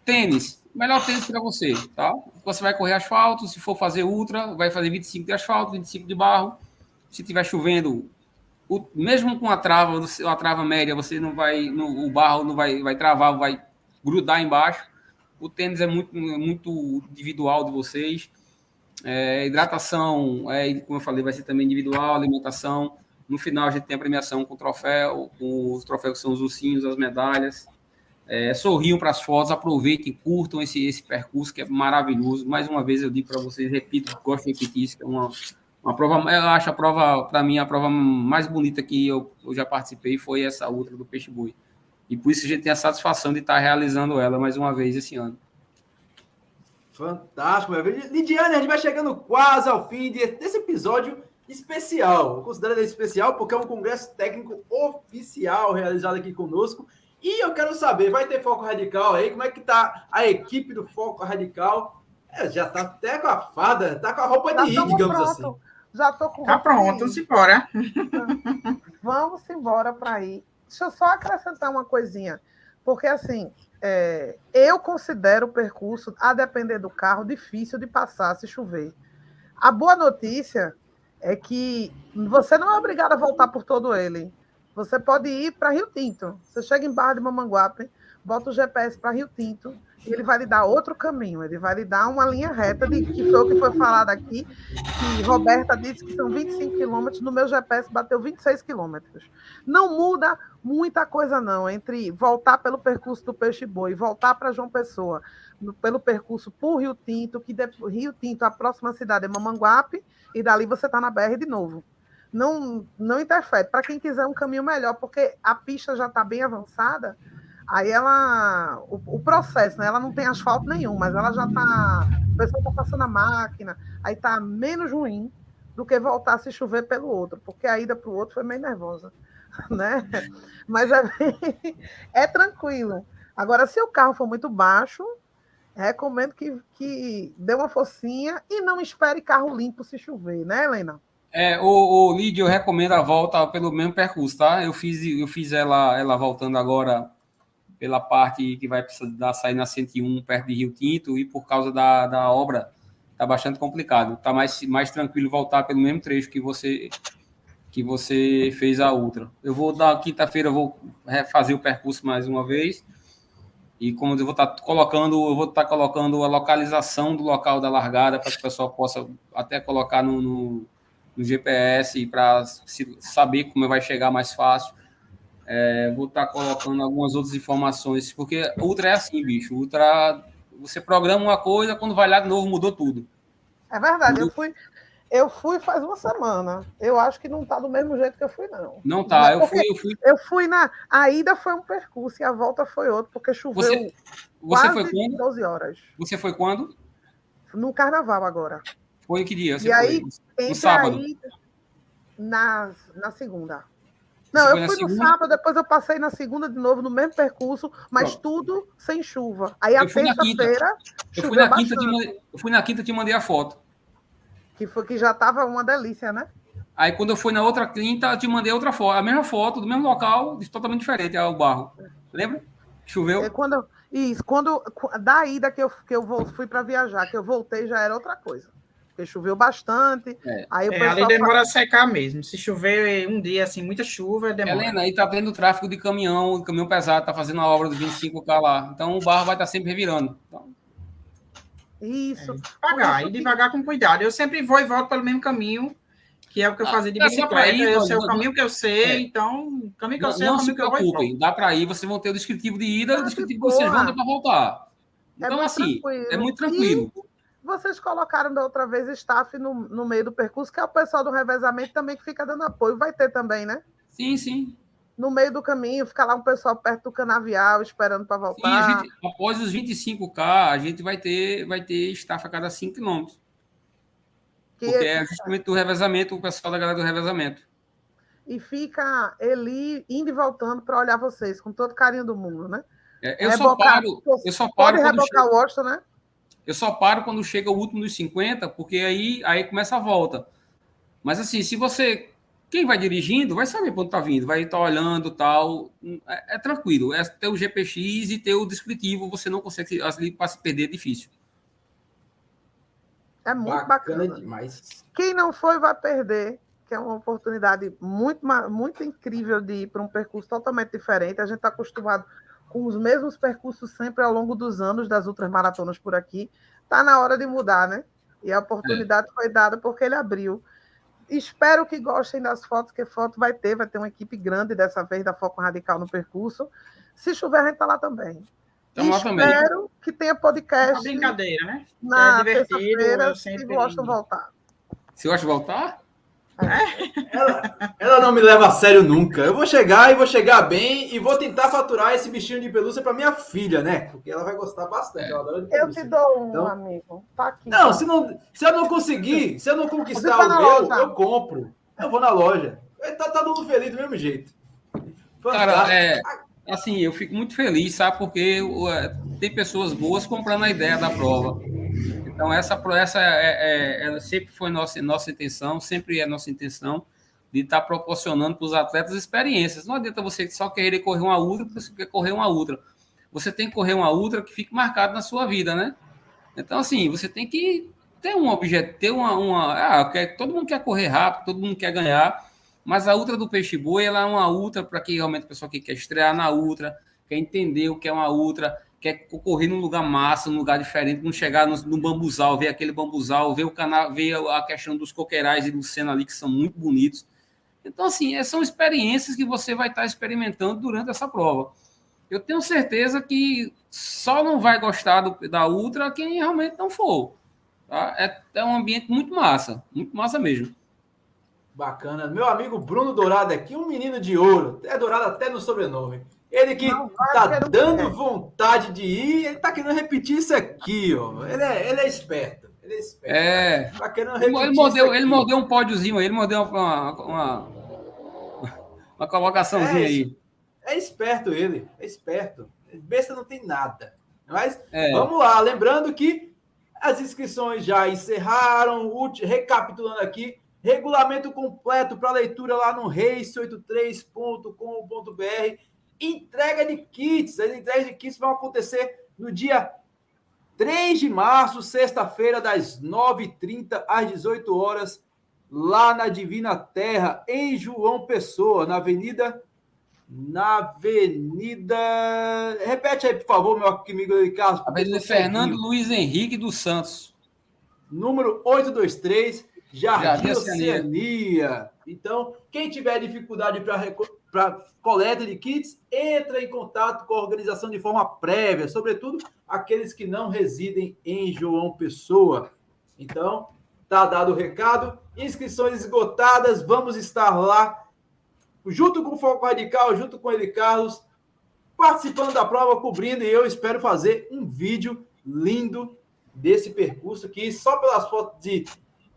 Tênis, melhor tênis para você, tá? Você vai correr asfalto, se for fazer ultra, vai fazer 25 de asfalto, 25 de barro. Se tiver chovendo, o, mesmo com a trava, a trava média, você não vai, no, o barro não vai, vai travar, vai grudar embaixo. O tênis é muito, muito individual de vocês. É, hidratação, é, como eu falei, vai ser também individual, alimentação. No final, a gente tem a premiação com o troféu, com os troféus que são os ursinhos, as medalhas. É, sorriam para as fotos, aproveitem, curtam esse, esse percurso que é maravilhoso. Mais uma vez eu digo para vocês, repito, gosto de repetir isso, que é uma, uma prova, eu acho a prova, para mim, a prova mais bonita que eu, eu, já participei foi essa outra do Peixe Boi. E por isso a gente tem a satisfação de estar realizando ela mais uma vez esse ano. Fantástico, meu. Lidiane, a gente vai chegando quase ao fim desse episódio especial. Eu considero ele especial porque é um congresso técnico oficial realizado aqui conosco. E eu quero saber, vai ter Foco Radical aí? Como é que tá a equipe do Foco Radical? É, já tá até com a fada, tá com a roupa de ir, digamos pronto. assim. Já tô com Tá pronto, vamos embora. Vamos embora para ir. Deixa eu só acrescentar uma coisinha. Porque, assim, é, eu considero o percurso, a depender do carro, difícil de passar se chover. A boa notícia é que você não é obrigado a voltar por todo ele. Você pode ir para Rio Tinto. Você chega em Barra de Mamanguape, bota o GPS para Rio Tinto, e ele vai lhe dar outro caminho, ele vai lhe dar uma linha reta, de, que foi o que foi falado aqui, que Roberta disse que são 25 quilômetros, no meu GPS bateu 26 quilômetros. Não muda muita coisa, não, entre voltar pelo percurso do Peixe Boi voltar para João Pessoa, no, pelo percurso por Rio Tinto, que de, Rio Tinto, a próxima cidade é Mamanguape, e dali você está na BR de novo. Não, não interfere. Para quem quiser um caminho melhor, porque a pista já está bem avançada, Aí ela, o, o, processo, né? Ela não tem asfalto nenhum, mas ela já está, o pessoal está passando a máquina, aí está menos ruim do que voltar a se chover pelo outro, porque a ida para o outro foi meio nervosa, né? Mas é, é tranquilo. Agora, se o carro for muito baixo, recomendo que, que dê uma focinha e não espere carro limpo se chover, né, Helena? É, o, o Lídio, eu recomendo a volta pelo mesmo percurso, tá? Eu fiz, eu fiz ela, ela voltando agora pela parte que vai precisar sair na 101, perto de Rio Tinto, e por causa da, da obra, está bastante complicado. Está mais, mais tranquilo voltar pelo mesmo trecho que você que você fez a outra. Eu vou dar quinta-feira, vou fazer o percurso mais uma vez. E como eu vou estar tá colocando, eu vou estar tá colocando a localização do local da largada para que o pessoal possa até colocar no, no, no GPS para saber como vai chegar mais fácil. É, vou estar tá colocando algumas outras informações, porque Ultra é assim, bicho. Ultra, você programa uma coisa, quando vai lá de novo, mudou tudo. É verdade, eu fui, eu fui faz uma semana. Eu acho que não está do mesmo jeito que eu fui, não. Não tá, eu fui, eu fui. Eu fui na. A ida foi um percurso e a volta foi outro, porque choveu você, você foi quando? 12 horas. Você foi quando? No carnaval agora. Foi que dia? Você e aí, foi? no sábado. Aí, na, na segunda. Não, eu fui no segunda? sábado, depois eu passei na segunda de novo, no mesmo percurso, mas tudo sem chuva. Aí a terça-feira. Eu, fui na quinta, eu fui na quinta te mandei a foto. Que foi que já estava uma delícia, né? Aí quando eu fui na outra quinta, eu te mandei outra foto, a mesma foto, do mesmo local, totalmente diferente, é o barro. Lembra? Choveu? É quando, isso, quando da ida que eu, que eu fui para viajar, que eu voltei, já era outra coisa porque choveu bastante. É. Aí o é, ali demora a secar mesmo. Se chover um dia, assim, muita chuva, demora. Helena, aí tá tendo tráfego de caminhão, caminhão pesado, tá fazendo a obra do 25K lá. Então o barro vai estar tá sempre revirando. Então... Isso. É, devagar, isso e devagar com cuidado. Eu sempre vou e volto pelo mesmo caminho, que é o que eu ah, fazia de bicicleta. Ir, eu sei o caminho que eu sei, é. então, o caminho que eu sei não, é o caminho que eu vou. Dá para ir, vocês vão ter o descritivo de ida, o descritivo que vocês vão ter para voltar. É então, assim, tranquilo. é muito tranquilo. E vocês colocaram da outra vez staff no, no meio do percurso, que é o pessoal do revezamento também que fica dando apoio. Vai ter também, né? Sim, sim. No meio do caminho, fica lá um pessoal perto do canavial esperando para voltar. Sim, gente, após os 25K, a gente vai ter, vai ter staff a cada 5 quilômetros. Que... Porque é justamente do revezamento, o pessoal da galera do revezamento. E fica ele indo e voltando para olhar vocês, com todo carinho do mundo, né? É, eu, só paro, eu só paro. Pode rebocar chega... o Washington, né? Eu só paro quando chega o último dos 50, porque aí, aí começa a volta. Mas assim, se você. Quem vai dirigindo vai saber quando tá vindo, vai estar tá olhando tal. É, é, tranquilo. É ter o GPX e ter o descritivo, você não consegue. Ali para se perder é difícil. É muito bacana, bacana. demais. Quem não foi vai perder, que é uma oportunidade muito, muito incrível de ir para um percurso totalmente diferente. A gente está acostumado com os mesmos percursos sempre ao longo dos anos das outras maratonas por aqui. Está na hora de mudar, né? E a oportunidade é. foi dada porque ele abriu. Espero que gostem das fotos, que foto vai ter, vai ter uma equipe grande dessa vez da Foco Radical no percurso. Se chover, a gente está lá também. Estamos lá também. Espero que tenha podcast. É uma brincadeira, né? Na é terça-feira, se gostam voltar. Se gosta de voltar? Ela, ela, não me leva a sério nunca. Eu vou chegar e vou chegar bem e vou tentar faturar esse bichinho de pelúcia para minha filha, né? Porque ela vai gostar bastante. Eu, eu te dou um, então, amigo. Tá aqui. Não, se, não, se eu não conseguir, se eu não conquistar o meu, loja. eu compro. Eu vou na loja. Tá, tá todo feliz do mesmo jeito. Cara, é, assim, eu fico muito feliz, sabe? Porque tem pessoas boas comprando a ideia da prova. Então, essa, essa é, é, ela sempre foi nossa, nossa intenção, sempre é nossa intenção de estar tá proporcionando para os atletas experiências. Não adianta você só querer correr uma ultra porque você quer correr uma ultra. Você tem que correr uma ultra que fique marcada na sua vida, né? Então, assim, você tem que ter um objeto, ter uma. uma ah, quer, todo mundo quer correr rápido, todo mundo quer ganhar, mas a ultra do peixe boi ela é uma ultra para que realmente a pessoa que quer estrear na ultra, quer entender o que é uma ultra, quer correr num lugar massa, num lugar diferente, não chegar no, no bambuzal, ver aquele bambuzal, ver o canal, ver a questão dos coqueirais e do Sena ali, que são muito bonitos. Então, assim, é, são experiências que você vai estar experimentando durante essa prova. Eu tenho certeza que só não vai gostar do, da Ultra quem realmente não for. Tá? É, é um ambiente muito massa, muito massa mesmo. Bacana. Meu amigo Bruno Dourado aqui, um menino de ouro. É dourado até no sobrenome. Ele que não, tá dando vontade de ir, ele tá querendo repetir isso aqui, ó. Ele é, ele é esperto. Ele é esperto. É. Tá querendo repetir ele mordeu, ele mordeu um pódiozinho aí, ele mordeu uma, uma, uma colocaçãozinha é, aí. É esperto ele, é esperto. Besta não tem nada. Mas é. vamos lá, lembrando que as inscrições já encerraram, recapitulando aqui, regulamento completo para leitura lá no race83.com.br entrega de kits. As entregas de kits vão acontecer no dia 3 de março, sexta-feira, das 9h30 às 18 horas, lá na Divina Terra, em João Pessoa, na Avenida. Na Avenida. Repete aí, por favor, meu amigo Carlos. Avenida Fernando Luiz Henrique dos Santos. Número 823, Jardim, Jardim Oceania. Oceania. Então, quem tiver dificuldade para para coleta de kits, entra em contato com a organização de forma prévia, sobretudo aqueles que não residem em João Pessoa. Então, tá dado o recado. Inscrições esgotadas, vamos estar lá, junto com o Foco Radical, junto com ele, Carlos, participando da prova, cobrindo, e eu espero fazer um vídeo lindo desse percurso que só pelas fotos de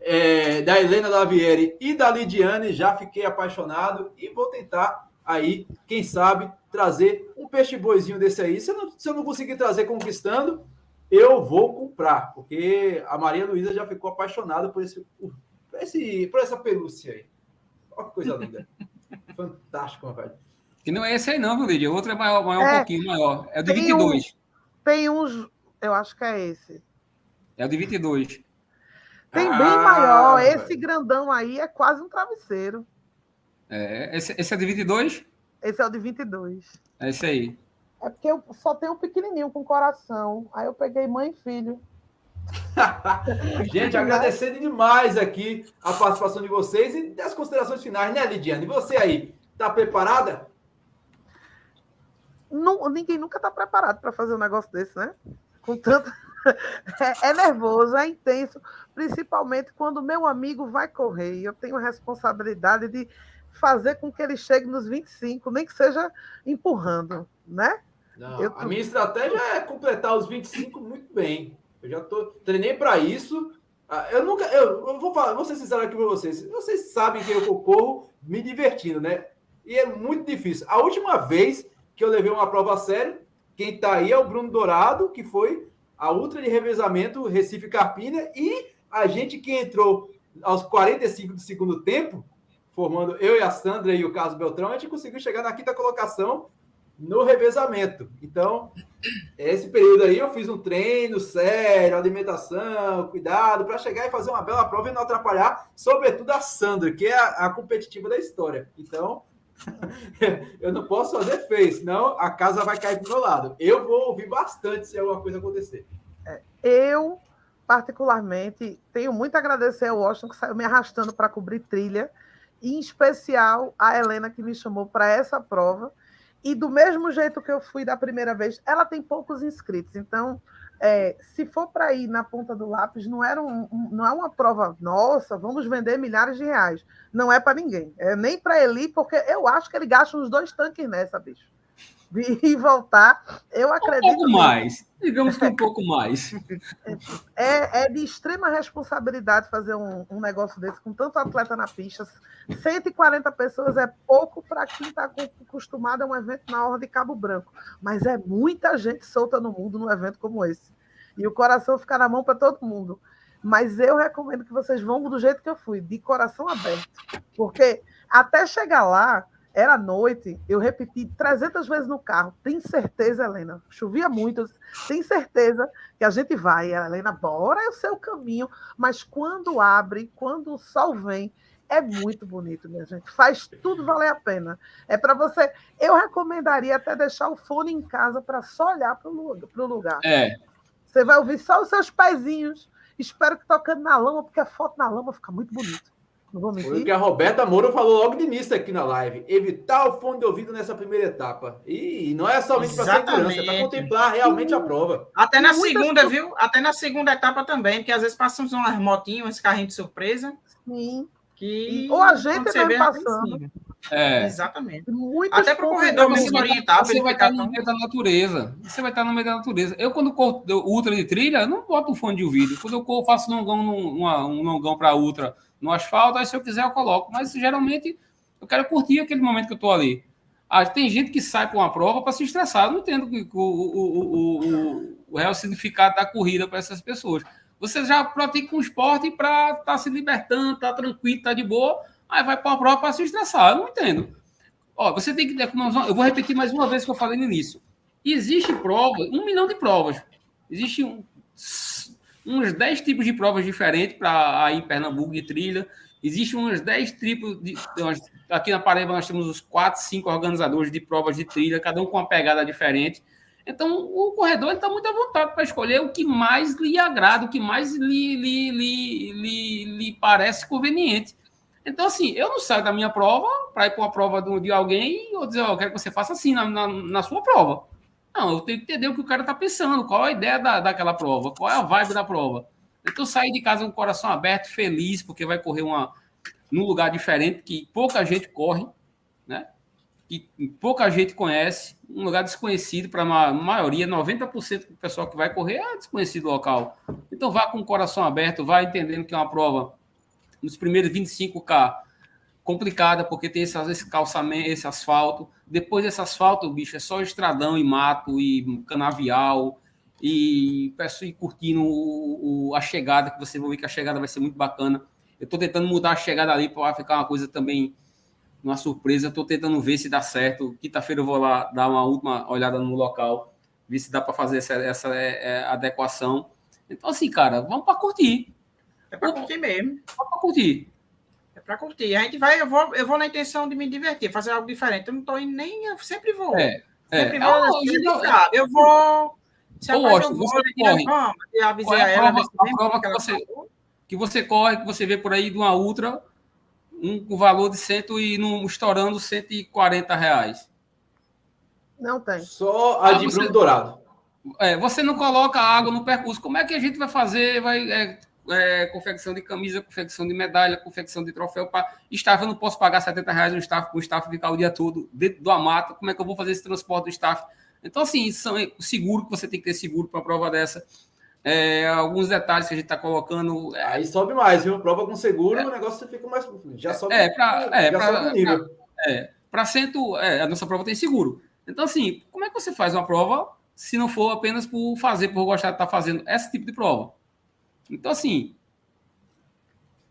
é, da Helena Lavieri e da Lidiane já fiquei apaixonado e vou tentar aí, quem sabe, trazer um peixe boizinho desse aí. Se eu não, se eu não conseguir trazer conquistando, eu vou comprar, porque a Maria Luísa já ficou apaixonada por, esse, por, esse, por essa pelúcia aí. Olha que coisa linda. Fantástico, velho. E não é esse aí, não, viu, Lídia? O outro é maior, maior é, um pouquinho maior. É o de 22. Um, tem uns. Eu acho que é esse. É o de 22. Tem ah, bem maior. Esse grandão aí é quase um travesseiro. É, esse, esse é de 22? Esse é o de 22. É esse aí. É porque eu só tenho um pequenininho com coração. Aí eu peguei mãe e filho. Gente, agradecendo demais aqui a participação de vocês e as considerações finais, né, Lidiane? E você aí, tá preparada? Não, ninguém nunca tá preparado para fazer um negócio desse, né? Com tanto. é, é nervoso, é intenso, principalmente quando meu amigo vai correr. E eu tenho a responsabilidade de fazer com que ele chegue nos 25, nem que seja empurrando, né? Não, eu... A minha estratégia é completar os 25 muito bem. Eu já tô, treinei para isso. Ah, eu nunca, eu, eu, vou falar, vou ser sincero aqui para vocês. Vocês sabem que eu corro me divertindo, né? E é muito difícil. A última vez que eu levei uma prova a sério, quem está aí é o Bruno Dourado, que foi a ultra de revezamento Recife Carpina, e a gente que entrou aos 45 do segundo tempo, formando eu e a Sandra e o Carlos Beltrão, a gente conseguiu chegar na quinta colocação no revezamento. Então, esse período aí eu fiz um treino sério, alimentação, cuidado, para chegar e fazer uma bela prova e não atrapalhar, sobretudo a Sandra, que é a, a competitiva da história. Então, eu não posso fazer feio, senão a casa vai cair pro meu lado. Eu vou ouvir bastante se alguma coisa acontecer. É, eu, particularmente, tenho muito a agradecer ao Washington que saiu me arrastando para cobrir trilha, em especial a Helena que me chamou para essa prova. E do mesmo jeito que eu fui da primeira vez, ela tem poucos inscritos, então é, se for para ir na ponta do lápis, não, era um, um, não é uma prova, nossa, vamos vender milhares de reais. Não é para ninguém. É nem para Eli, porque eu acho que ele gasta uns dois tanques nessa, bicho e voltar. Eu acredito. Um pouco mais, digamos que um pouco mais. É, é de extrema responsabilidade fazer um, um, negócio desse com tanto atleta na pista. 140 pessoas é pouco para quem está acostumado a um evento na Orla de Cabo Branco, mas é muita gente solta no mundo num evento como esse. E o coração fica na mão para todo mundo. Mas eu recomendo que vocês vão do jeito que eu fui, de coração aberto. Porque até chegar lá, era noite, eu repeti 300 vezes no carro. Tem certeza, Helena? Chovia muito. Tem certeza que a gente vai. Helena, bora, eu sei o caminho. Mas quando abre, quando o sol vem, é muito bonito, minha gente. Faz tudo valer a pena. É para você. Eu recomendaria até deixar o fone em casa para só olhar para o lugar. É. Você vai ouvir só os seus pezinhos. Espero que tocando na lama, porque a foto na lama fica muito bonita. Não vou mentir. Foi o que a Roberta Moura falou logo de início aqui na live. Evitar o fone de ouvido nessa primeira etapa. E não é somente para segurança, é para contemplar realmente a prova. Até na segunda, viu? Até na segunda etapa também, porque às vezes passam umas motinhas, uns carrinhos de surpresa. Sim. Que Ou a gente vai passando. É. Exatamente. Muitas Até para o corredor mesmo orientar. Você vai estar no meio da natureza. Você vai estar no meio da natureza. Eu, quando corro ultra de trilha, eu não boto um fone de ouvido. Quando eu corro, faço longão, um longão para ultra no asfalto, aí se eu quiser eu coloco. Mas geralmente eu quero curtir aquele momento que eu estou ali. Ah, tem gente que sai para uma prova para se estressar. Não entendo o, o, o, o, o real significado da corrida para essas pessoas. Você já pratica um esporte para estar tá se libertando, estar tá tranquilo, estar tá de boa, aí vai para uma prova para se estressar. Não entendo. Ó, você tem que. Eu vou repetir mais uma vez que eu falei no início. Existe prova, um milhão de provas. Existe um, uns 10 tipos de provas diferentes para aí em Pernambuco de trilha. Existem uns 10 tipos de. Aqui na Paraíba nós temos os 4, 5 organizadores de provas de trilha, cada um com uma pegada diferente. Então, o corredor está muito à vontade para escolher o que mais lhe agrada, o que mais lhe, lhe, lhe, lhe, lhe parece conveniente. Então, assim, eu não saio da minha prova para ir para uma prova de alguém e dizer, oh, eu quero que você faça assim na, na, na sua prova. Não, eu tenho que entender o que o cara está pensando, qual a ideia da, daquela prova, qual é a vibe da prova. Então, sair de casa com o coração aberto, feliz, porque vai correr uma, num lugar diferente que pouca gente corre, né? Que pouca gente conhece, um lugar desconhecido para a maioria, 90% do pessoal que vai correr é desconhecido local. Então, vá com o coração aberto, vá entendendo que é uma prova nos primeiros 25K complicada, porque tem esse, esse calçamento, esse asfalto. Depois desse asfalto, bicho, é só estradão e mato e canavial. E peço ir curtindo o, o, a chegada, que vocês vão ver que a chegada vai ser muito bacana. Eu estou tentando mudar a chegada ali para ficar uma coisa também, uma surpresa. Estou tentando ver se dá certo. Quinta-feira eu vou lá dar uma última olhada no local, ver se dá para fazer essa, essa é, é, adequação. Então, assim, cara, vamos para curtir. É para curtir mesmo. Vamos para curtir para curtir. A gente vai, eu vou, eu vou na intenção de me divertir, fazer algo diferente. Eu não estou indo nem, eu sempre vou. É, é. sempre vou. É, eu, eu vou. Se eu gosto, você corre. Vamos, eu avisei a ela. A prova, que, você, que você corre, que você vê por aí de uma ultra, um, um valor de cento e no, estourando 140 reais. Não tem. Só a ah, de Bruno Dourado. é, você não coloca água no percurso. Como é que a gente vai fazer? Vai é, é, confecção de camisa, confecção de medalha, confecção de troféu para staff. Eu não posso pagar 70 reais no staff o staff ficar o dia todo dentro do amato. Como é que eu vou fazer esse transporte do staff? Então, assim, são seguro que você tem que ter seguro para prova dessa. É, alguns detalhes que a gente está colocando. É, Aí sobe mais, viu? Prova com seguro, é, o negócio fica mais. Já sobe. É, para é, é, para cento, é, a nossa prova tem seguro. Então, assim, como é que você faz uma prova se não for apenas por fazer, por gostar de estar tá fazendo esse tipo de prova? Então, assim,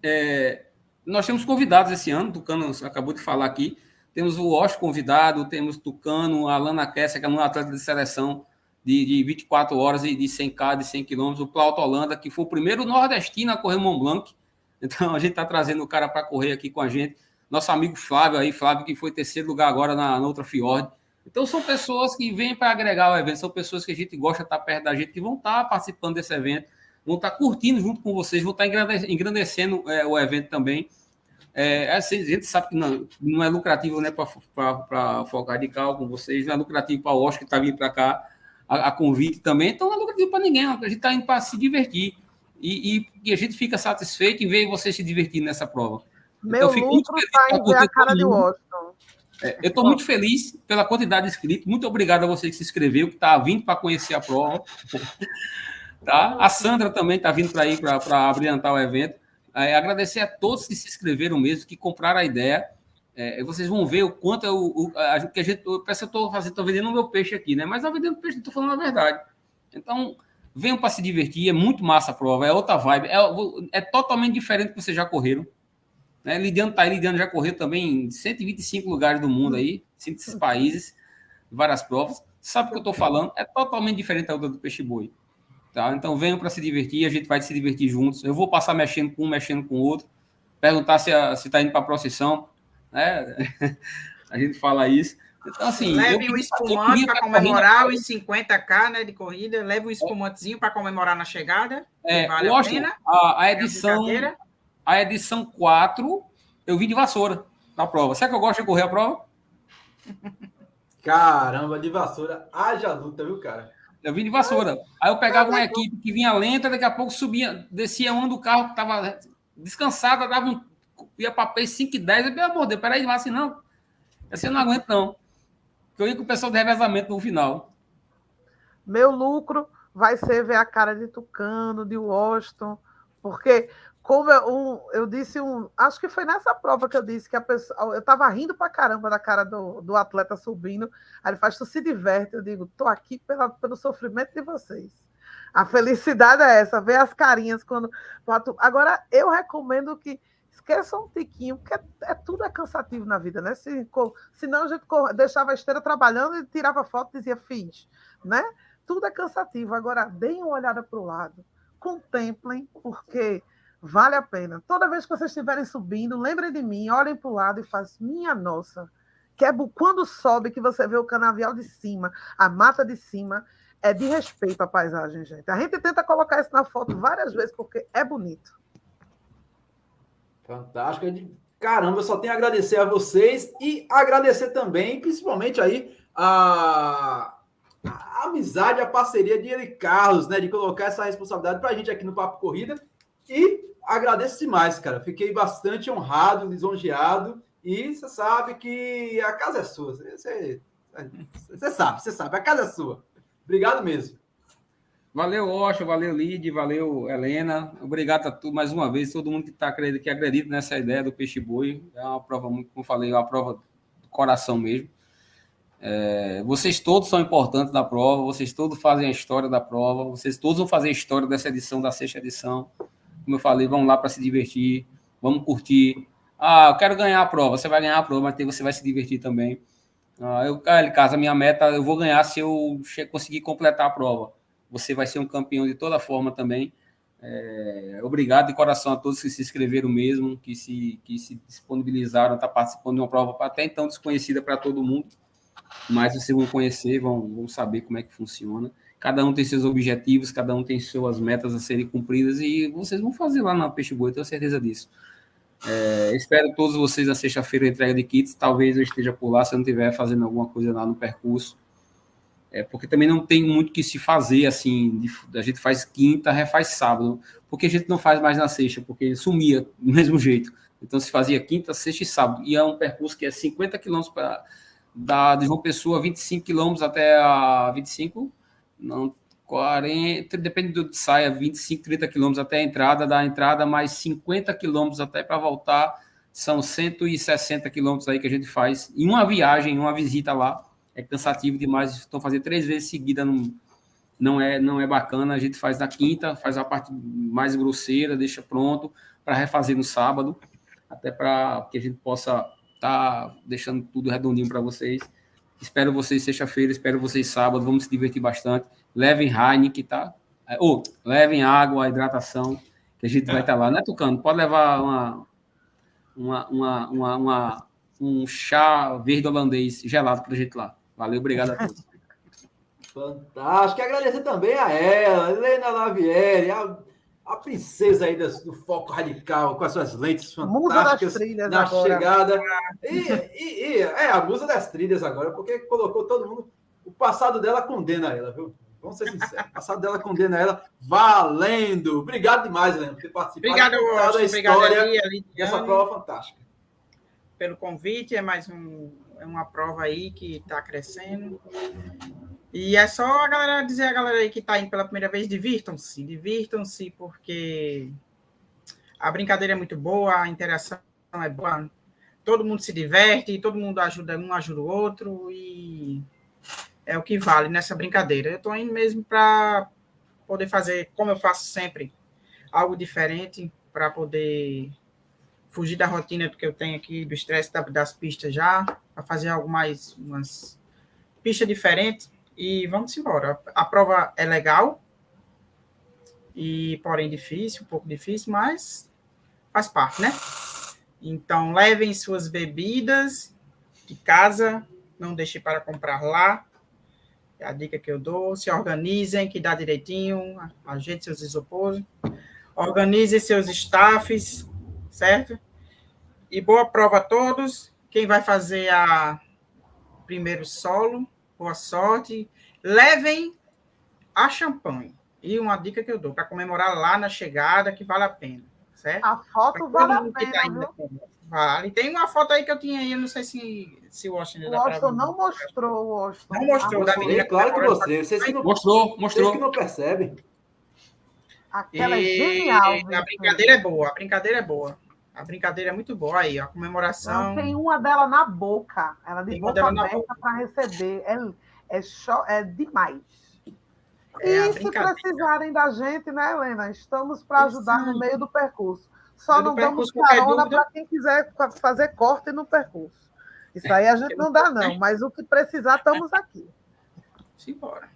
é, nós temos convidados esse ano, Tucano acabou de falar aqui, temos o Osh convidado, temos Tucano, a Alana Kessa, que é uma atleta de seleção de, de 24 horas e de 100K, de 100 km, o Claudio Holanda, que foi o primeiro nordestino a correr Mont Blanc, então a gente está trazendo o cara para correr aqui com a gente, nosso amigo Flávio aí, Flávio que foi terceiro lugar agora na, na outra Fiord, então são pessoas que vêm para agregar o evento, são pessoas que a gente gosta de estar perto da gente, que vão estar participando desse evento, vão estar curtindo junto com vocês, vão estar engrandecendo é, o evento também. É, assim, a gente sabe que não, não é lucrativo né, para focar de cal com vocês, não é lucrativo para o Oscar que está vindo para cá, a, a, convite também, então não é lucrativo para ninguém, a gente está indo para se divertir. E, e, e, a gente fica satisfeito em ver vocês se divertindo nessa prova. Meu então, lucro está em ver a cara de Washington. É, eu estou muito feliz pela quantidade de inscritos. Muito obrigado a você que se inscreveu, que está vindo para conhecer a prova. Tá? A Sandra também está vindo para ir para abrilhantar o evento. É, agradecer a todos que se inscreveram mesmo, que compraram a ideia. É, vocês vão ver o quanto é o, o a, que a gente. Eu peço, eu estou fazendo, tô vendendo o meu peixe aqui, né? Mas não vendendo peixe, estou falando a verdade. Então, venham para se divertir, é muito massa a prova, é outra vibe, é, é totalmente diferente do que vocês já correram. Né? Lidiano tá aí, Lidiano já correu também em 125 lugares do mundo aí, 100 países, várias provas. Sabe o que eu estou falando? É totalmente diferente da outra do peixe boi. Tá? Então venham para se divertir, a gente vai se divertir juntos. Eu vou passar mexendo com um, mexendo com o outro, perguntar se está indo para a procissão, né? a gente fala isso. Então, assim, leve um espumante para comemorar os 50k né, de corrida, leve um espumantezinho para comemorar na chegada. É, vale a, pena, a, a edição a edição 4 eu vim de vassoura na prova. Será que eu gosto de correr a prova? Caramba, de vassoura, haja luta, viu, cara? Eu vim de vassoura. Aí eu pegava uma equipe que vinha lenta, daqui a pouco subia, descia um do carro que estava descansada, dava um, ia para pace 5 e 10. Eu, pelo amor de Deus, peraí, assim, não. Essa eu não aguento, não. Porque eu ia com o pessoal de revezamento no final. Meu lucro vai ser ver a cara de Tucano, de Washington, porque um, eu disse um. Acho que foi nessa prova que eu disse que a pessoa. Eu estava rindo pra caramba da cara do, do atleta subindo. Aí ele faz, tu se diverte. Eu digo, tô aqui pela, pelo sofrimento de vocês. A felicidade é essa, ver as carinhas quando. Agora, eu recomendo que esqueçam um tiquinho, porque é, é, tudo é cansativo na vida, né? Se, senão a gente deixava a esteira trabalhando e tirava foto e dizia, fiz, né? Tudo é cansativo. Agora, deem uma olhada para o lado, contemplem, porque Vale a pena. Toda vez que vocês estiverem subindo, lembrem de mim, olhem para o lado e fazem, minha nossa. Que é quando sobe, que você vê o canavial de cima, a mata de cima, é de respeito à paisagem, gente. A gente tenta colocar isso na foto várias vezes, porque é bonito. Fantástico. Caramba, eu só tenho a agradecer a vocês e agradecer também, principalmente aí, a, a amizade, a parceria de ele Carlos, né? De colocar essa responsabilidade para a gente aqui no Papo Corrida. E agradeço demais, cara. Fiquei bastante honrado, lisonjeado. E você sabe que a casa é sua. Você, sabe, você sabe, a casa é sua. Obrigado mesmo. Valeu, Osho, valeu, Lid, valeu, Helena. Obrigado a tu mais uma vez, todo mundo que está que acredita nessa ideia do peixe boi. É uma prova, muito, como falei, é uma prova do coração mesmo. É, vocês todos são importantes da prova, vocês todos fazem a história da prova, vocês todos vão fazer a história dessa edição, da sexta edição como eu falei, vamos lá para se divertir, vamos curtir. Ah, eu quero ganhar a prova, você vai ganhar a prova, mas você vai se divertir também. Ah, eu, caso, a minha meta, eu vou ganhar se eu conseguir completar a prova. Você vai ser um campeão de toda forma também. É, obrigado de coração a todos que se inscreveram mesmo, que se, que se disponibilizaram, estar tá participando de uma prova até então desconhecida para todo mundo. Mas vocês vão conhecer, vão, vão saber como é que funciona. Cada um tem seus objetivos, cada um tem suas metas a serem cumpridas e vocês vão fazer lá na Peixe Boi, tenho certeza disso. É, espero todos vocês na sexta-feira entrega de kits. Talvez eu esteja por lá se eu não estiver fazendo alguma coisa lá no percurso. é porque também não tem muito que se fazer assim. De, a gente faz quinta, refaz sábado, porque a gente não faz mais na sexta, porque sumia do mesmo jeito. Então se fazia quinta, sexta e sábado. E é um percurso que é 50 quilômetros para da de João Pessoa, 25 quilômetros até a 25, não 40, depende do que saia, 25, 30 quilômetros até a entrada, da entrada mais 50 quilômetros até para voltar, são 160 quilômetros aí que a gente faz em uma viagem, uma visita lá é cansativo demais. Estou fazendo três vezes seguida, não, não, é, não é bacana. A gente faz na quinta, faz a parte mais grosseira, deixa pronto para refazer no sábado, até para que a gente possa estar tá deixando tudo redondinho para vocês. Espero vocês sexta-feira, espero vocês sábado, vamos se divertir bastante. Levem Heineken, tá? É, ou levem água, hidratação, que a gente vai estar tá lá. Não é Tucano? Pode levar uma, uma, uma, uma, uma um chá verde holandês gelado para a gente lá. Valeu, obrigado a todos. Fantástico. Agradecer também a ela, Helena Lavieri, a, a princesa aí do, do, foco radical, com as suas lentes fantásticas trilhas na agora. chegada. E, e, e, é a musa das trilhas agora, porque colocou todo mundo. O passado dela condena ela, viu? Vamos ser sinceros. O passado dela condena ela valendo. Obrigado demais, Helena, por ter participado. Obrigado, da história Obrigado, Ali, dessa prova fantástica. Pelo convite, é mais um é uma prova aí que está crescendo. E é só a galera dizer a galera aí que está indo pela primeira vez, divirtam-se, divirtam-se, porque a brincadeira é muito boa, a interação é boa, todo mundo se diverte, todo mundo ajuda um, ajuda o outro, e é o que vale nessa brincadeira. Eu estou indo mesmo para poder fazer, como eu faço sempre, algo diferente, para poder fugir da rotina que eu tenho aqui, do estresse das pistas já, para fazer algo mais, umas pistas diferentes e vamos embora. A prova é legal, e porém difícil, um pouco difícil, mas faz parte, né? Então, levem suas bebidas de casa, não deixe para comprar lá. É a dica que eu dou. Se organizem, que dá direitinho, ajeite seus isopores, organize seus staffs, certo? E boa prova a todos. Quem vai fazer a primeiro solo, boa sorte. Levem a champanhe. E uma dica que eu dou para comemorar lá na chegada, que vale a pena, certo? A foto vale a pena, tá ainda, Vale. Tem uma foto aí que eu tinha aí, eu não sei se, se o Washington... O Washington não mostrou, o Washington. Não mostrou, ah, da menina. Claro que você. Vocês que não, mostrou, mostrou. Vocês que não percebem. Aquela e... é genial. A brincadeira é boa, a brincadeira é boa. A brincadeira é muito boa aí, a comemoração. Não, tem uma dela na boca, ela de tem boca aberta para receber. É, é, show, é demais. É e se precisarem da gente, né, Helena? Estamos para ajudar no meio do percurso. Só não damos carona para quem quiser fazer corte no percurso. Isso aí a gente não dá, não. Mas o que precisar, estamos aqui. Simbora.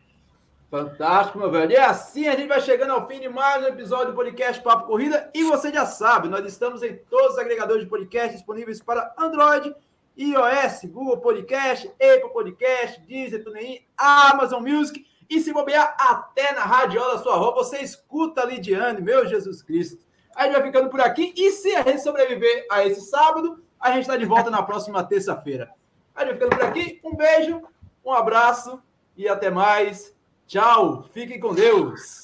Fantástico, meu velho. E assim a gente vai chegando ao fim de mais um episódio do podcast Papo Corrida. E você já sabe, nós estamos em todos os agregadores de podcast disponíveis para Android, iOS, Google Podcast, Apple Podcast, Deezer, TuneIn, Amazon Music. E se bobear até na radiola da sua roupa, você escuta a Lidiane, meu Jesus Cristo. A gente vai ficando por aqui. E se a gente sobreviver a esse sábado, a gente está de volta na próxima terça-feira. A gente vai ficando por aqui. Um beijo, um abraço e até mais. Tchau, fiquem com Deus.